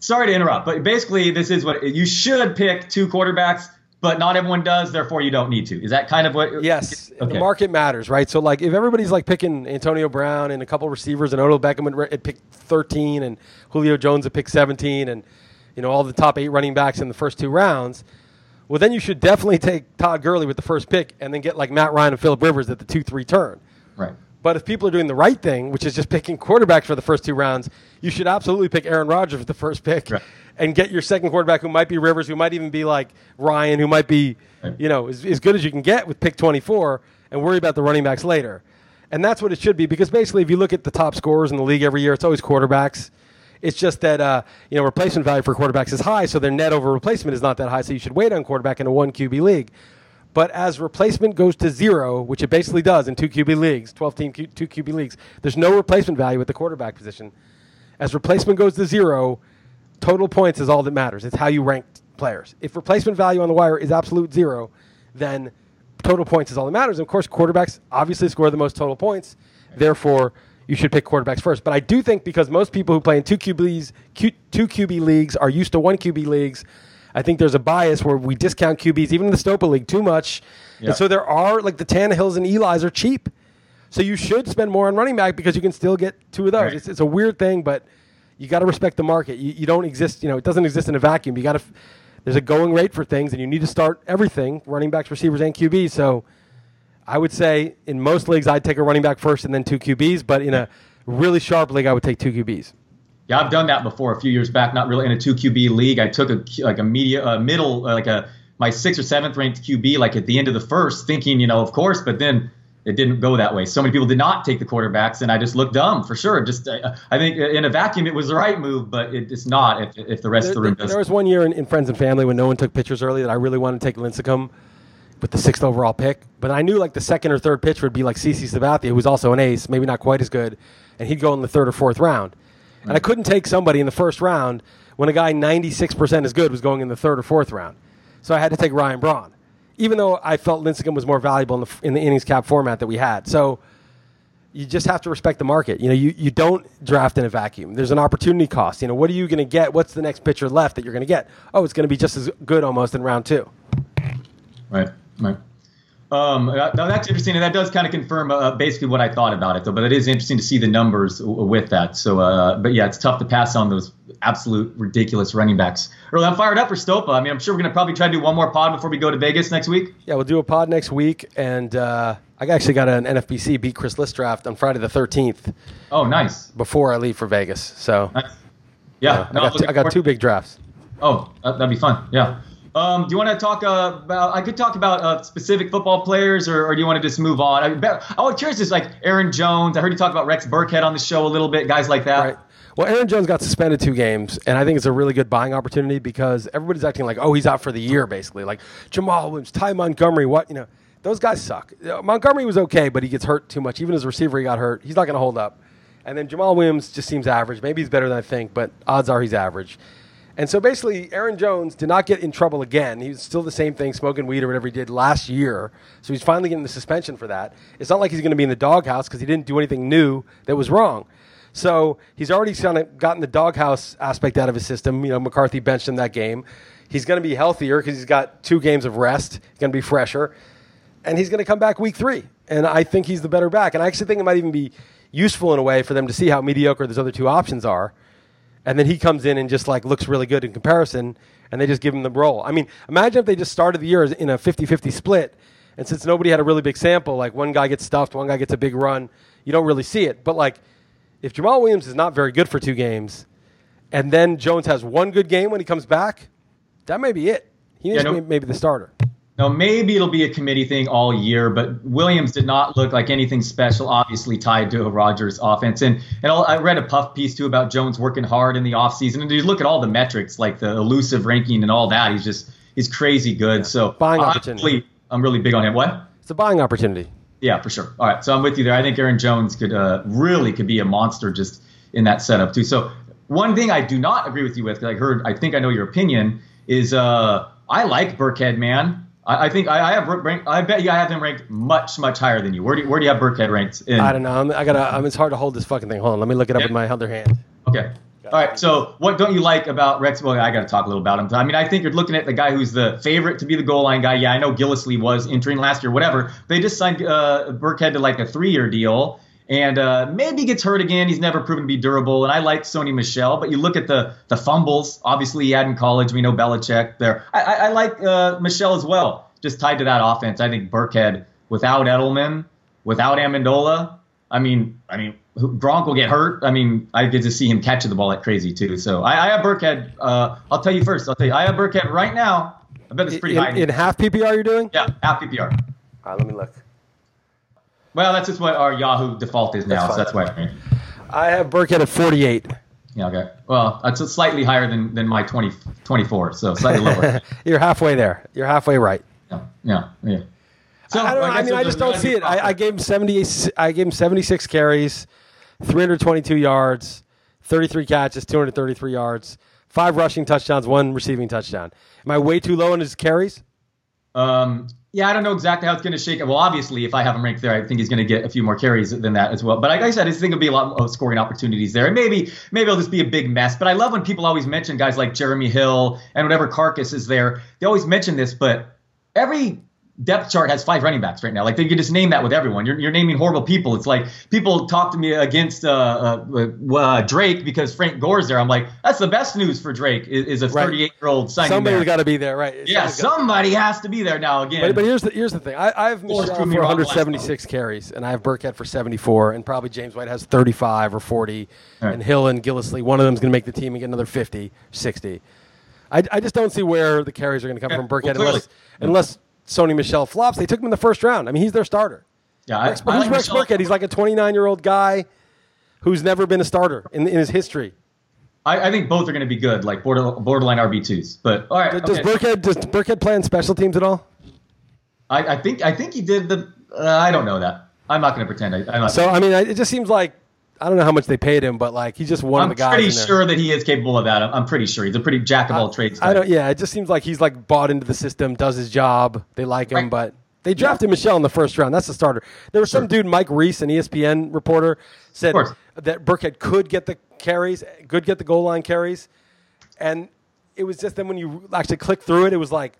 sorry to interrupt, but basically this is what you should pick two quarterbacks, but not everyone does, therefore you don't need to. Is that kind of what? Yes, okay. the market matters, right? So like if everybody's like picking Antonio Brown and a couple receivers and Odell Beckham at pick 13 and Julio Jones at pick 17 and you know all the top eight running backs in the first two rounds. Well, then you should definitely take Todd Gurley with the first pick and then get like Matt Ryan and Philip Rivers at the two three turn. Right. But if people are doing the right thing, which is just picking quarterbacks for the first two rounds, you should absolutely pick Aaron Rodgers with the first pick right. and get your second quarterback who might be Rivers, who might even be like Ryan, who might be, you know, as, as good as you can get with pick 24 and worry about the running backs later. And that's what it should be because basically, if you look at the top scorers in the league every year, it's always quarterbacks. It's just that uh, you know replacement value for quarterbacks is high, so their net over replacement is not that high. So you should wait on quarterback in a one QB league. But as replacement goes to zero, which it basically does in two QB leagues, 12 team Q, two QB leagues, there's no replacement value at the quarterback position. As replacement goes to zero, total points is all that matters. It's how you rank players. If replacement value on the wire is absolute zero, then total points is all that matters. And of course, quarterbacks obviously score the most total points. Therefore, you should pick quarterbacks first. But I do think because most people who play in two QBs, Q, two QB leagues are used to one QB leagues, I think there's a bias where we discount QBs, even in the Stopa League, too much. And so there are, like the Tannehills and Eli's are cheap. So you should spend more on running back because you can still get two of those. Right. It's, it's, a weird thing, but you got to respect the market. You, you, don't exist, you know, it doesn't exist in a vacuum. You got to, there's a going rate for things, and you need to start everything running backs, receivers, and QBs. So I would say in most leagues, I'd take a running back first and then two QBs, but in a really sharp league, I would take two QBs. Yeah, I've done that before a few years back. Not really in a two QB league. I took a like a media uh, middle uh, like a my sixth or seventh ranked QB like at the end of the first, thinking you know of course, but then it didn't go that way. So many people did not take the quarterbacks, and I just looked dumb for sure. Just uh, I think in a vacuum it was the right move, but it, it's not if, if the rest there, of the room does. There was one year in, in, Friends and Family when no one took pitchers early that I really wanted to take Lincecum with the sixth overall pick, but I knew like the second or third pitcher would be like CC Sabathia, who was also an ace, maybe not quite as good, and he'd go in the third or fourth round. And I couldn't take somebody in the first round when a guy 96% as good was going in the third or fourth round. So I had to take Ryan Braun, even though I felt Lincecum was more valuable in the, in the innings cap format that we had. So you just have to respect the market. You know, you, you don't draft in a vacuum. There's an opportunity cost. You know, what are you going to get? What's the next pitcher left that you're going to get? Oh, it's going to be just as good almost in round two. Right, right. Um, that's interesting, and that does kind of confirm uh, basically what I thought about it, though. But it is interesting to see the numbers w- with that. So, uh, but yeah, it's tough to pass on those absolute ridiculous running backs. Early, I'm fired up for Stopa. I mean, I'm sure we're gonna probably try to do one more pod before we go to Vegas next week. Yeah, we'll do a pod next week, and uh, I actually got an NFBC beat Chris Liss draft on Friday the 13th. Oh, nice! Before I leave for Vegas, so nice. yeah, no, I got, t- I got two big drafts. Oh, that'd be fun. Yeah. Um, do you want to talk uh, about? I could talk about uh, specific football players, or, or, do you want to just move on? I, I was curious, just like Aaron Jones. I heard you talk about Rex Burkhead on the show a little bit, guys like that. Right. Well, Aaron Jones got suspended two games, and I think it's a really good buying opportunity because everybody's acting like, oh, he's out for the year, basically. Like Jamaal Williams, Ty Montgomery, what you know, those guys suck. Montgomery was okay, but he gets hurt too much. Even a receiver, he got hurt. He's not going to hold up. And then Jamaal Williams just seems average. Maybe he's better than I think, but odds are he's average. And so basically, Aaron Jones did not get in trouble again. He was still the same thing, smoking weed or whatever he did last year. So he's finally getting the suspension for that. It's not like he's going to be in the doghouse because he didn't do anything new that was wrong. So he's already kind of gotten the doghouse aspect out of his system. You know, McCarthy benched him that game. He's going to be healthier because he's got two games of rest. He's going to be fresher. And he's going to come back week three. And I think he's the better back. And I actually think it might even be useful in a way for them to see how mediocre those other two options are and then he comes in and just like looks really good in comparison, and they just give him the role. I mean, imagine if they just started the year in a 50-50 split, and since nobody had a really big sample, like one guy gets stuffed, one guy gets a big run, you don't really see it. But like, if jamaal Williams is not very good for two games, and then Jones has one good game when he comes back, that may be it. He needs yeah, no, to be maybe the starter. Now, maybe it'll be a committee thing all year, but Williams did not look like anything special, obviously tied to a Rodgers offense. And, and I read a puff piece too about Jones working hard in the offseason. And you look at all the metrics, like the elusive ranking and all that. He's just he's crazy good. So Buying opportunity. I'm really big on him. What? It's a buying opportunity. Yeah, for sure. All right, so I'm with you there. I think Aaron Jones could uh, really could be a monster just in that setup too. So one thing I do not agree with you with, I heard, I think I know your opinion, is uh, I like Burkhead, man. I, I think I, I have ranked, I bet you I have him ranked much much higher than you. Where do you, where do you have Burkhead ranked? In, I don't know. I'm, I gotta. I'm, it's hard to hold this fucking thing. Hold on. Let me look it up Yeah. with my other hand. Okay. All right. So, what don't you like about Rex? Well, I got to talk a little about him. I mean, I think you're looking at the guy who's the favorite to be the goal line guy. Yeah, I know Gillislee was entering last year, whatever. They just signed uh, Burkhead to like a three-year deal, and uh, maybe gets hurt again. He's never proven to be durable. And I like Sony Michel, but you look at the the fumbles. Obviously, he had in college. We know Belichick there. I, I, I like uh, Michel as well. Just tied to that offense, I think Burkhead without Edelman, without Amendola. I mean, I mean, Gronk will get hurt. I mean, I get to see him catching the ball like crazy too. So I, I have Burkhead. Uh, I'll tell you first. I'll tell you, I have Burkhead right now. I bet it's pretty in, high. in half PPR, you're doing? yeah, half PPR. All right. Let me look. Well, that's just what our Yahoo default is now. That's so that's why. I have Burkhead at 48. Yeah. Okay. Well, that's slightly higher than than my 20, 24, So slightly lower. you're halfway there. You're halfway right. yeah. Yeah. Yeah. So I don't know. I, guess mean, I just don't see it. I, I gave him 70. I gave him 76 carries, 322 yards, 33 catches, 233 yards, five rushing touchdowns, one receiving touchdown. Am I way too low on his carries? Um, yeah, I don't know exactly how it's going to shake. Well, obviously, if I have him ranked there, I think he's going to get a few more carries than that as well. But like I said, I think there'll be a lot of scoring opportunities there. And maybe, maybe it'll just be a big mess. But I love when people always mention guys like Jeremy Hill and whatever carcass is there. They always mention this, but every depth chart has five running backs right now. Like they could just name that with everyone. You're, you're naming horrible people. It's like people talk to me against uh, uh, uh, Drake because Frank Gore's there. I'm like, that's the best news for Drake is, is a Right. 38 year old signing Somebody's got to be there, right? yeah, gotta- somebody has to be there now again. But, but here's the here's the thing. I, have Michel for wrong 176 carries, and I have Burkhead for 74, and probably James White has 35 or 40, All right. and Hill and Gillislee, one of them's going to make the team and get another 50, 60. I, I just don't see where the carries are going to come Yeah, from well, Burkhead clearly. unless unless Sony Michel flops. They took him in the first round. I mean, he's their starter. Yeah, I, Rex, I who's like Rex Burkhead? He's like a 29 year old guy who's never been a starter in, in his history. I, I think both are going to be good, like border, borderline RB twos. But all right, Does okay. Burkhead does Burkhead play on special teams at all? I, I think I think he did the. Uh, I don't know that. I'm not going to pretend. I, I'm not. So I mean, I- it just seems like I don't know how much they paid him, but like he's just one I'm of the guys. pretty in there. sure that he is capable of that. I'm, I'm pretty sure he's a pretty jack of all trades. I guy. don't. Yeah, it just seems like he's like bought into the system, does his job. They like him, Right. but they drafted Michel in the first round. That's the starter. There was some dude, Mike Reiss, an ESPN reporter, said that Burkhead could get the carries, could get the goal line carries, and it was just then when you actually click through it, it was like.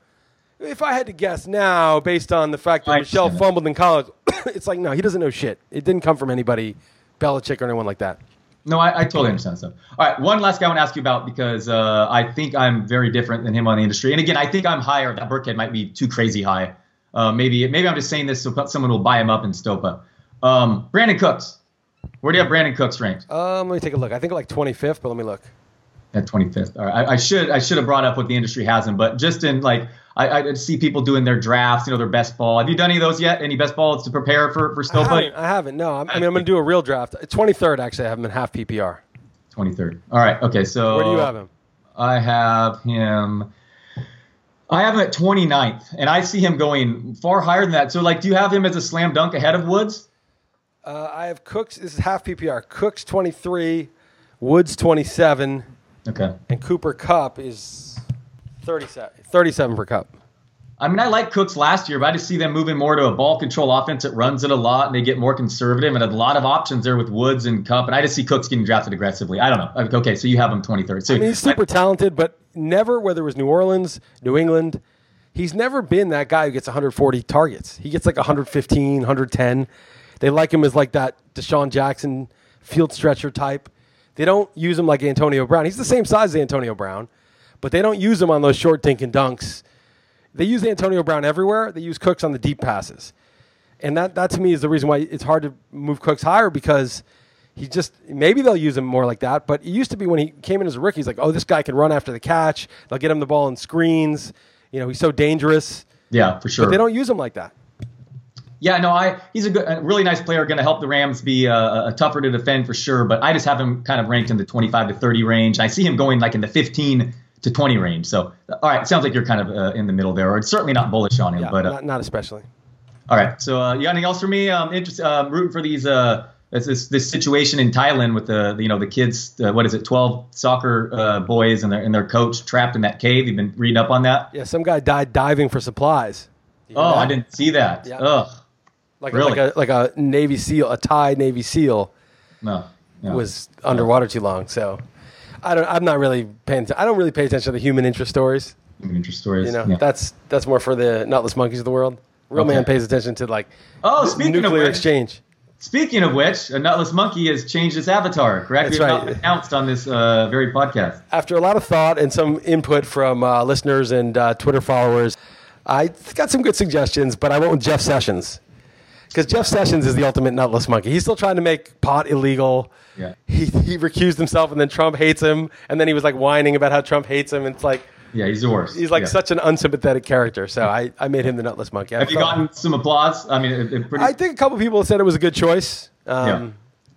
If I had to guess now, based on the fact that I Michel fumbled in college, it's like no, he doesn't know shit. It didn't come from anybody, Belichick or anyone like that. No, I, I totally understand stuff. All right, one last guy I want to ask you about because uh, I think I'm very different than him on the industry. And again, I think I'm higher. That Burkhead might be too crazy high. Uh, maybe maybe I'm just saying this so someone will buy him up in Stopa. Um, Brandin Cooks. Where do you have Brandin Cooks ranked? Um, let me take a look. I think like 25th, but let me look. At 25th. All right. I, I should I should have brought up what the industry has him, but just in like I, I see people doing their drafts, you know, their best ball. Have you done any of those yet? Any best balls to prepare for for I Stopa? haven't. I haven't. No, I'm, I mean I'm going to do a real draft. 23rd actually. I have him in half PPR. 23rd. All right. Okay. So Where do you have him? I have him. I have him at 29th, and I see him going far higher than that. So, like, do you have him as a slam dunk ahead of Woods? Uh, I have Cooks. This is half PPR. Cooks 23, Woods 27, Okay. and Cooper Kupp is 37. 37 per cup. I mean, I like Cooks last year, but I just see them moving more to a ball control offense that runs it a lot, and they get more conservative, and a lot of options there with Woods and Kupp. And I just see Cooks getting drafted aggressively. I don't know. Okay, so you have him 23rd. So I mean, he's super talented, but never, whether it was New Orleans, New England, he's never been that guy who gets 140 targets. He gets like 115, 110. They like him as like that DeSean Jackson field stretcher type. They don't use him like Antonio Brown. He's the same size as Antonio Brown, but they don't use him on those short dink and dunks. They use Antonio Brown everywhere. They use Cooks on the deep passes. And that, that to me is the reason why it's hard to move Cooks higher because he just maybe they'll use him more like that. But it used to be when he came in as a rookie, he's like, oh, this guy can run after the catch. They'll get him the ball in screens. You know, he's so dangerous. yeah, for sure. But they don't use him like that. Yeah, no, I he's a good, a really nice player. Going to help the Rams be uh, tougher to defend for sure. But I just have him kind of ranked in the 25 to 30 range. I see him going like in the 15 to 20 range. So, all right, sounds like you're kind of uh, in the middle there, or it's certainly not bullish on him. Yeah, but uh, not, not especially. all right, so uh, you got anything else for me? Um, interest, um, rooting for these uh, this, this situation in Thailand with the, the you know the kids. Uh, what is it? 12 soccer uh, boys and their and their coach trapped in that cave. You've been reading up on that? Yeah, some guy died diving for supplies. Oh, I didn't see that. Yeah. Ugh, like really? like a like a Navy SEAL, a Thai Navy SEAL no. no. was underwater too long. So I don't. I'm not really paying. I don't really pay attention to the human interest stories. Human interest stories. You know, yeah. that's that's more for the nutless monkeys of the world. Real Okay. man pays attention to like Oh, speaking of nuclear which- exchange. Speaking of which, a nutless monkey has changed its avatar. Correct? That's right. announced on this uh, very podcast. After a lot of thought and some input from uh, listeners and uh, Twitter followers, I got some good suggestions, but I went with Jeff Sessions because Jeff Sessions is the ultimate nutless monkey. He's still trying to make pot illegal. Yeah. He, he recused himself, and then Trump hates him, and then he was like whining about how Trump hates him. And It's like Yeah, he's the worst. he's like Yeah. such an unsympathetic character. So I, I made him the nutless monkey. I Have you gotten some applause? I mean, it, it pretty. I think a couple people said it was a good choice. Um, yeah.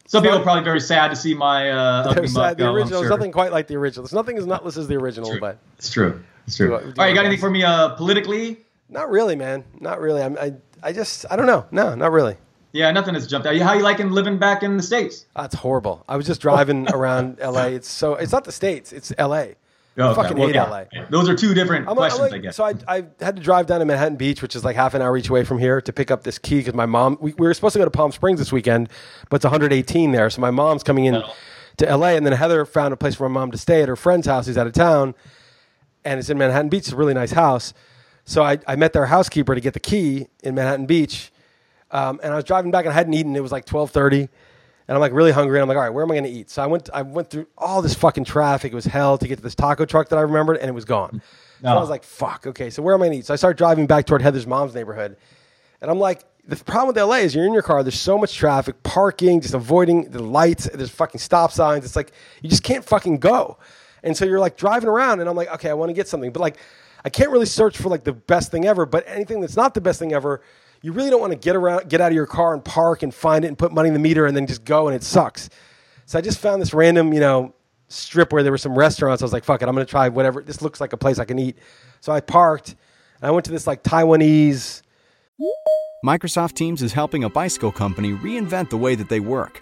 Some people are probably very sad to see my uh, ugly uh, the go, original. Sure. nothing quite like the original. There's nothing as nutless as the original, True. but It's true. It's true. Do do you right, you got anything for me uh, politically? not really, man. Not really. I'm, I I just I don't know. No, not really. Yeah, nothing has jumped out. How you liking living back in the states? Ah, That's horrible. I was just driving around L.A. It's so it's not the states. It's L.A. Oh, I fucking hate yeah. LA. Those are two different I'm, I'm questions, like- I guess. So I, I had to drive down to Manhattan Beach, which is like half an hour each way from here, to pick up this key because my mom. We, we were supposed to go to Palm Springs this weekend, but it's 118 there, so my mom's coming in to L.A. And then Heather found a place for my mom to stay at her friend's house who's out of town, and it's in Manhattan Beach. It's a really nice house. So I, I met their housekeeper to get the key in Manhattan Beach, um, and I was driving back and I hadn't eaten. It was like 12:30. And I'm like really hungry. And I'm like, all right, where am I going to eat? So I went, I went through all this fucking traffic. It was hell to get to this taco truck that I remembered, and it was gone. So I was like, fuck, okay, so where am I going to eat? So I start driving back toward Heather's mom's neighborhood. And I'm like, the problem with LA is you're in your car, there's so much traffic, parking, just avoiding the lights, there's fucking stop signs. It's like, you just can't fucking go. And so you're like driving around, and I'm like, okay, I want to get something. But like, I can't really search for like the best thing ever, but anything that's not the best thing ever, you really don't want to get around, get out of your car and park and find it and put money in the meter and then just go and it sucks. So I just found this random, you know, strip where there were some restaurants. I was like, fuck it, I'm to try whatever. This looks like a place I can eat. So I parked and I went to this like Taiwanese. Microsoft Teams is helping a bicycle company reinvent the way that they work.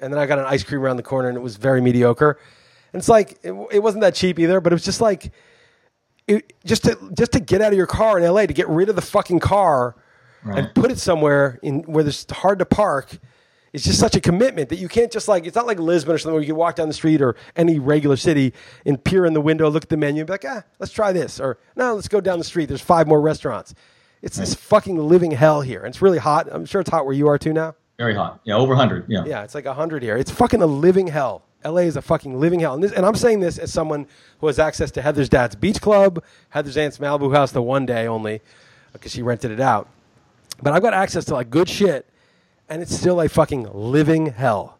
And then I got an ice cream around the corner, and it was very mediocre. And it's like it, it wasn't that cheap either, but it was just like it, just to just to get out of your car in LA to get rid of the fucking car and put it somewhere in where there's hard to park. It's just such a commitment that you can't just like it's not like Lisbon or something where you can walk down the street or any regular city and peer in the window, look at the menu, and be like, ah, let's try this, or no, let's go down the street. There's five more restaurants. It's this fucking living hell here. And it's really hot. I'm sure it's hot where you are too now. Very hot. Yeah, over 100. Yeah. Yeah, it's like 100 here. It's fucking a living hell. LA is a fucking living hell. And, this, and I'm saying this as someone who has access to Heather's dad's beach club, Heather's aunt's Malibu house, the one day only, because she rented it out. But I've got access to like good shit, and it's still a fucking living hell.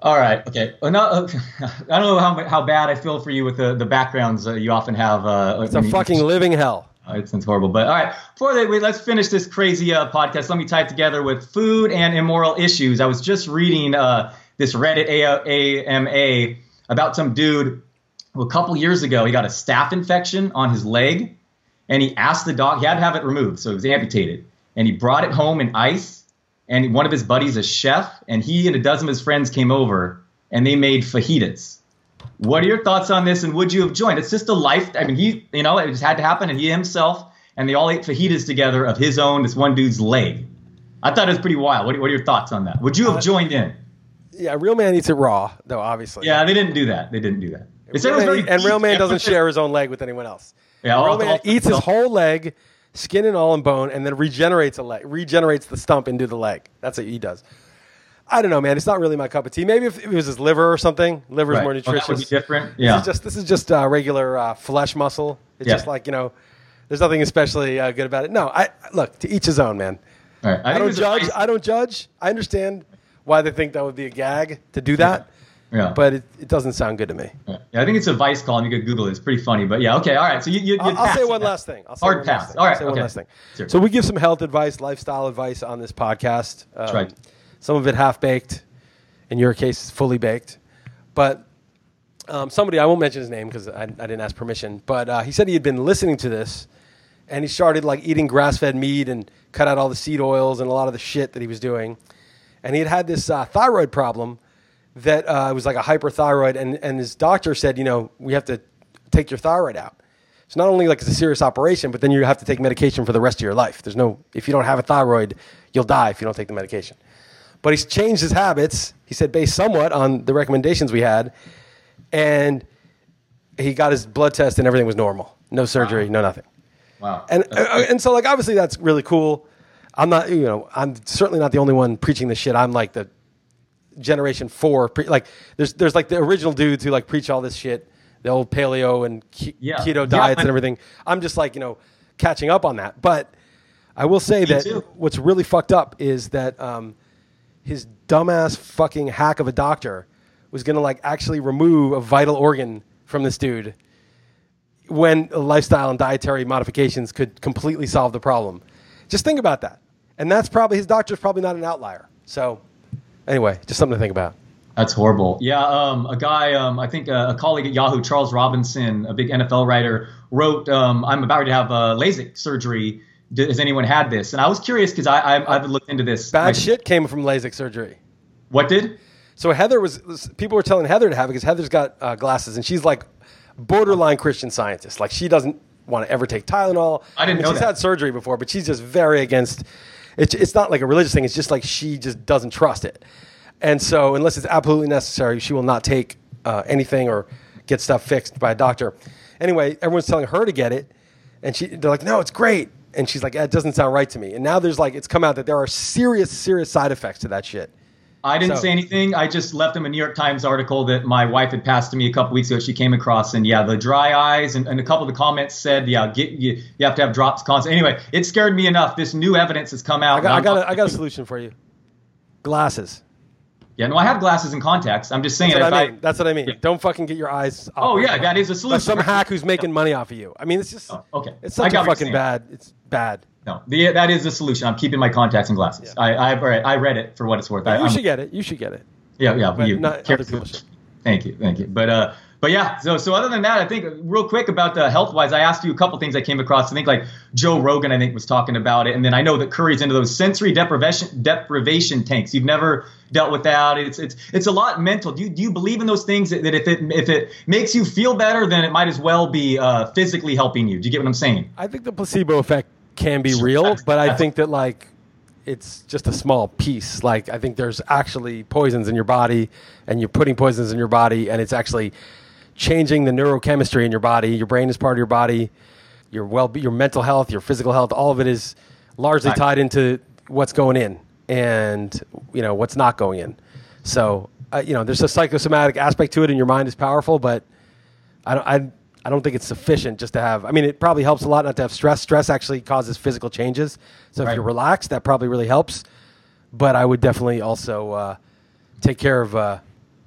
All right. Okay. Well, no, uh, I don't know how, how bad I feel for you with the, the backgrounds uh, you often have. Uh, It's a fucking living hell. It sounds horrible, but all right. Before let's finish this crazy uh, podcast. Let me tie it together with food and immoral issues. I was just reading uh, this Reddit AMA about some dude who a couple years ago he got a staph infection on his leg, and he asked the doc. He had to have it removed, so it was amputated, and he brought it home in ice. And one of his buddies, a chef, and he and a dozen of his friends came over, and they made fajitas. What are your thoughts on this, and would you have joined? It's just a life. I mean, he, you know, it just had to happen, and he himself, and they all ate fajitas together of his own, this one dude's leg. I thought it was pretty wild. What, what are your thoughts on that? Would you have uh, joined in? Yeah, real man eats it raw, though, obviously. Yeah, they didn't do that. They didn't do that. They said it was man- and real man doesn't share his own leg with anyone else. Yeah, real all- man all- eats his whole leg, skin and all and bone, and then regenerates a leg, regenerates the stump into the leg. That's what he does. I don't know, man. It's not really my cup of tea. Maybe if it was his liver or something. Liver's Right. more Oh, nutritious. be different. This Yeah. is just this is just uh, regular uh, flesh muscle. It's Yeah. just like you know, There's nothing especially uh, good about it. No, I look to each his own, man. All right. I, think don't judge. nice- I don't judge. I understand why they think that would be a gag to do that, Yeah. but it, it doesn't sound good to me. Yeah, I think it's a Vice column. You could Google it. It's pretty funny. But yeah, okay, all right. So you, you, I'll, I'll say one last thing. I'll say Hard one pass. Last thing. All right, I'll say one last thing. Sure. So we give some health advice, lifestyle advice on this podcast. Um, right. Some of it half baked. In your case, fully baked. But um, somebody, I won't mention his name because I, I didn't ask permission, but uh, he said he had been listening to this and he started like eating grass fed meat and cut out all the seed oils and a lot of the shit that he was doing. And he had had this uh, thyroid problem that uh, was like a hyperthyroid, and, and his doctor said, you know, we have to take your thyroid out. It's not only like it's a serious operation, but then you have to take medication for the rest of your life. There's no, if you don't have a thyroid, you'll die if you don't take the medication. But he's changed his habits. He said, based somewhat on the recommendations we had, and he got his blood test and everything was normal. No surgery, no nothing. Wow. And uh, and so like obviously that's really cool. I'm not you know I'm certainly not the only one preaching this shit. I'm like the generation four. Pre- like there's there's like the original dudes who like preach all this shit, the old paleo and ke- Yeah. keto Yeah, diets but- and everything. I'm just like you know catching up on that. But I will say that too. what's really fucked up is that um, his dumbass fucking hack of a doctor was gonna like actually remove a vital organ from this dude when lifestyle and dietary modifications could completely solve the problem. Just think about that. And that's probably his doctor's probably not an outlier. So anyway, just something to think about. That's horrible. Yeah, um, a guy, um, I think a, a colleague at Yahoo, Charles Robinson, a big NFL writer, wrote, um, "I'm about to have a LASIK surgery. Has anyone had this?" And I was curious because I, I I've looked into this. Bad Like, shit came from LASIK surgery. What did? So Heather was, people were telling Heather to have it because Heather's got uh, glasses and she's like borderline Christian scientist. Like she doesn't want to ever take Tylenol. I didn't And know She's that. had surgery before, but she's just very against. It's it's not like a religious thing. It's just like she just doesn't trust it. And so unless it's absolutely necessary, she will not take uh, anything or get stuff fixed by a doctor. Anyway, everyone's telling her to get it, and she they're like, no, it's great. And she's like, it doesn't sound right to me. And now there's like, it's come out that there are serious, serious side effects to that shit. I didn't So- say anything. I just left him a New York Times article that my wife had passed to me a couple weeks ago. She came across, and yeah, the dry eyes, and, and a couple of the comments said, yeah, get you, you have to have drops constant. Anyway, it scared me enough. This new evidence has come out. I got, I got, a, I got a solution for you. Glasses. Yeah, no, I have glasses and contacts. I'm just saying. That's what I mean. That's what I mean. Don't fucking get your eyes. Oh, yeah, that is a solution. some hack who's making money off of you. I mean, it's just. Oh, okay. It's I a fucking bad. It's bad. No, the, that is the solution. I'm keeping my contacts and glasses. I, I, all right, I read it for what it's worth. I, you I'm- should get it. You should get it. Yeah, yeah, But you, not other people should. Thank you, thank you. But uh, but yeah. So so other than that, I think real quick about the health wise, I asked you a couple things I came across. I think like Joe Rogan, I think was talking about it, and then I know that Curry's into those sensory deprivation deprivation tanks. You've never dealt with that. It's it's it's a lot mental. Do you do you believe in those things that, that if it if it makes you feel better, then it might as well be uh, physically helping you? Do you get what I'm saying? I think the placebo effect can be real, but I think that like it's just a small piece. Like I think there's actually poisons in your body, and you're putting poisons in your body, and it's actually changing the neurochemistry in your body. Your brain is part of your body. Your well, your mental health, your physical health, all of it is largely Right. tied into what's going in and you know what's not going in. So uh, you know, there's a psychosomatic aspect to it, and your mind is powerful, but I don't, I, I don't think it's sufficient just to have. I mean, it probably helps a lot not to have stress. Stress actually causes physical changes. So if you're relaxed, that probably really helps. But I would definitely also uh, take care of uh,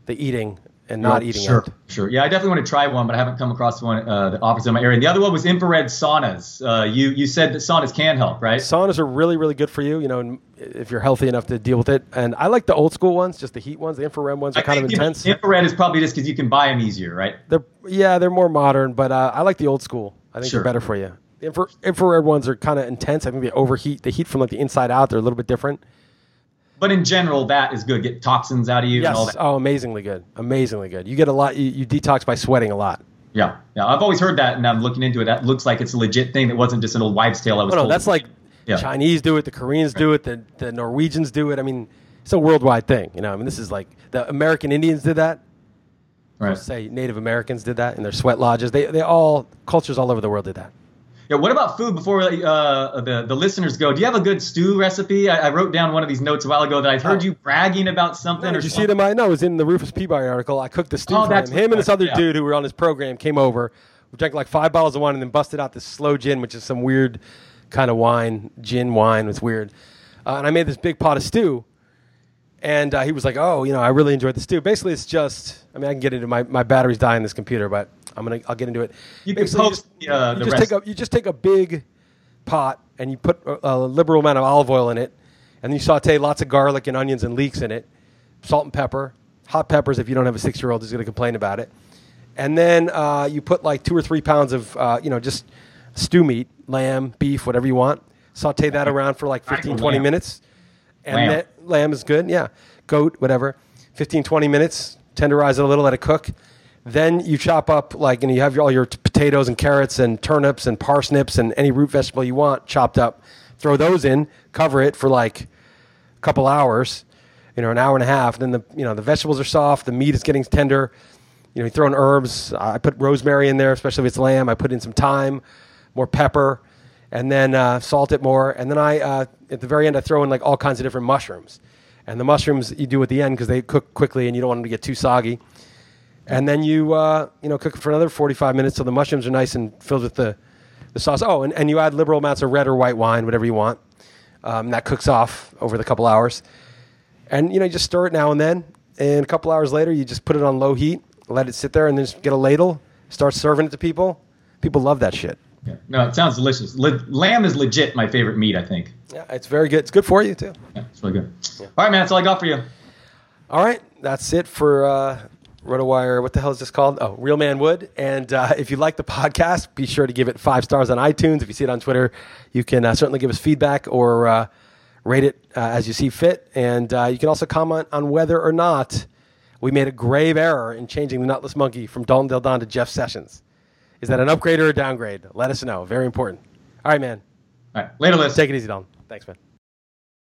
the eating and not Yeah, eating Sure, out. sure. Yeah, I definitely want to try one, but I haven't come across one uh, that offers in my area. And the other one was infrared saunas. Uh, you you said that saunas can help, right? Saunas are really, really good for you. You know, if you're healthy enough to deal with it. And I like the old school ones, just the heat ones. The infrared ones are I kind of think, you know, intense. infrared is probably just because you can buy them easier, right? They're yeah, they're more modern, but uh, I like the old school. I think Sure. they're better for you. The infra- infrared ones are kind of intense. I think they overheat. They heat from like the inside out. They're a little bit different. But in general, that is good. Get toxins out of you and all Yes. that. Oh, amazingly good. Amazingly good. You get a lot. You, you detox by sweating a lot. Yeah, yeah. I've always heard that, and I'm looking into it. That looks like it's a legit thing. That wasn't just an old wives' tale. I was Oh, no, told. that's like Yeah. Chinese do it. The Koreans do it. The the Norwegians do it. I mean, it's a worldwide thing. You know. I mean, this is like the American Indians did that. right. Say Native Americans did that in their sweat lodges. They they all cultures all over the world did that. Yeah. What about food? Before uh, the the listeners go, do you have a good stew recipe? I, I wrote down one of these notes a while ago that I've heard Oh. you bragging about something. or Did you see something. it in my? No, it was in the Rufus Peabody article. I cooked the stew Oh, for him. Him and this other yeah. dude who were on his program came over. We drank like five bottles of wine and then busted out this slow gin, which is some weird kind of wine, gin wine. It's weird. Uh, and I made this big pot of stew. And uh, he was like, "Oh, you know, I really enjoyed the stew." Basically, it's just. I mean, I can get into my my battery's dying this computer, but I'm gonna I'll get into it. You can Basically, post just, the, uh, you the just rest. take a you just take a big pot and you put a, a liberal amount of olive oil in it, and you saute lots of garlic and onions and leeks in it, salt and pepper, hot peppers if you don't have a six year old who's going to complain about it, and then uh, you put like two or three pounds of uh, you know just stew meat, lamb, beef, whatever you want. Saute that around for like 15, 20 lamb. minutes. And Lamb. that lamb is good, yeah. Goat, whatever. 15, 20 minutes, tenderize it a little, let it cook. Then you chop up, like, and you have your, all your t- potatoes and carrots and turnips and parsnips and any root vegetable you want chopped up. Throw those in, cover it for like a couple hours, you know, an hour and a half. Then the, you know, the vegetables are soft, the meat is getting tender. You know, you throw in herbs. I put rosemary in there, especially if it's lamb. I put in some thyme, more pepper, and then uh, salt it more. And then I, uh, at the very end, I throw in like all kinds of different mushrooms. And the mushrooms you do at the end because they cook quickly and you don't want them to get too soggy. And then you, uh, you know, cook it for another 45 minutes so the mushrooms are nice and filled with the, the sauce. Oh, and, and you add liberal amounts of red or white wine, whatever you want. Um, that cooks off over the couple hours. And, you know, you just stir it now and then. And a couple hours later, you just put it on low heat, let it sit there, and then just get a ladle, start serving it to people. People love that shit. Yeah. No, it sounds delicious. Le- lamb is legit my favorite meat. I think. Yeah, it's very good. It's good for you, too. Yeah, it's really good. All right, man. That's all I got for you. All right, that's it for uh, RotoWire. What the hell is this called? Oh, Real Man Would. And uh, if you like the podcast, be sure to give it five stars on iTunes. If you see it on Twitter, you can uh, certainly give us feedback or uh, rate it uh, as you see fit. And uh, you can also comment on whether or not we made a grave error in changing the Nutless Monkey from Dalton Del Don to Jeff Sessions. Is that an upgrade or a downgrade? Let us know. Very important. All right, man. All right, later, Liss. Take it easy, Dalton. Thanks, man.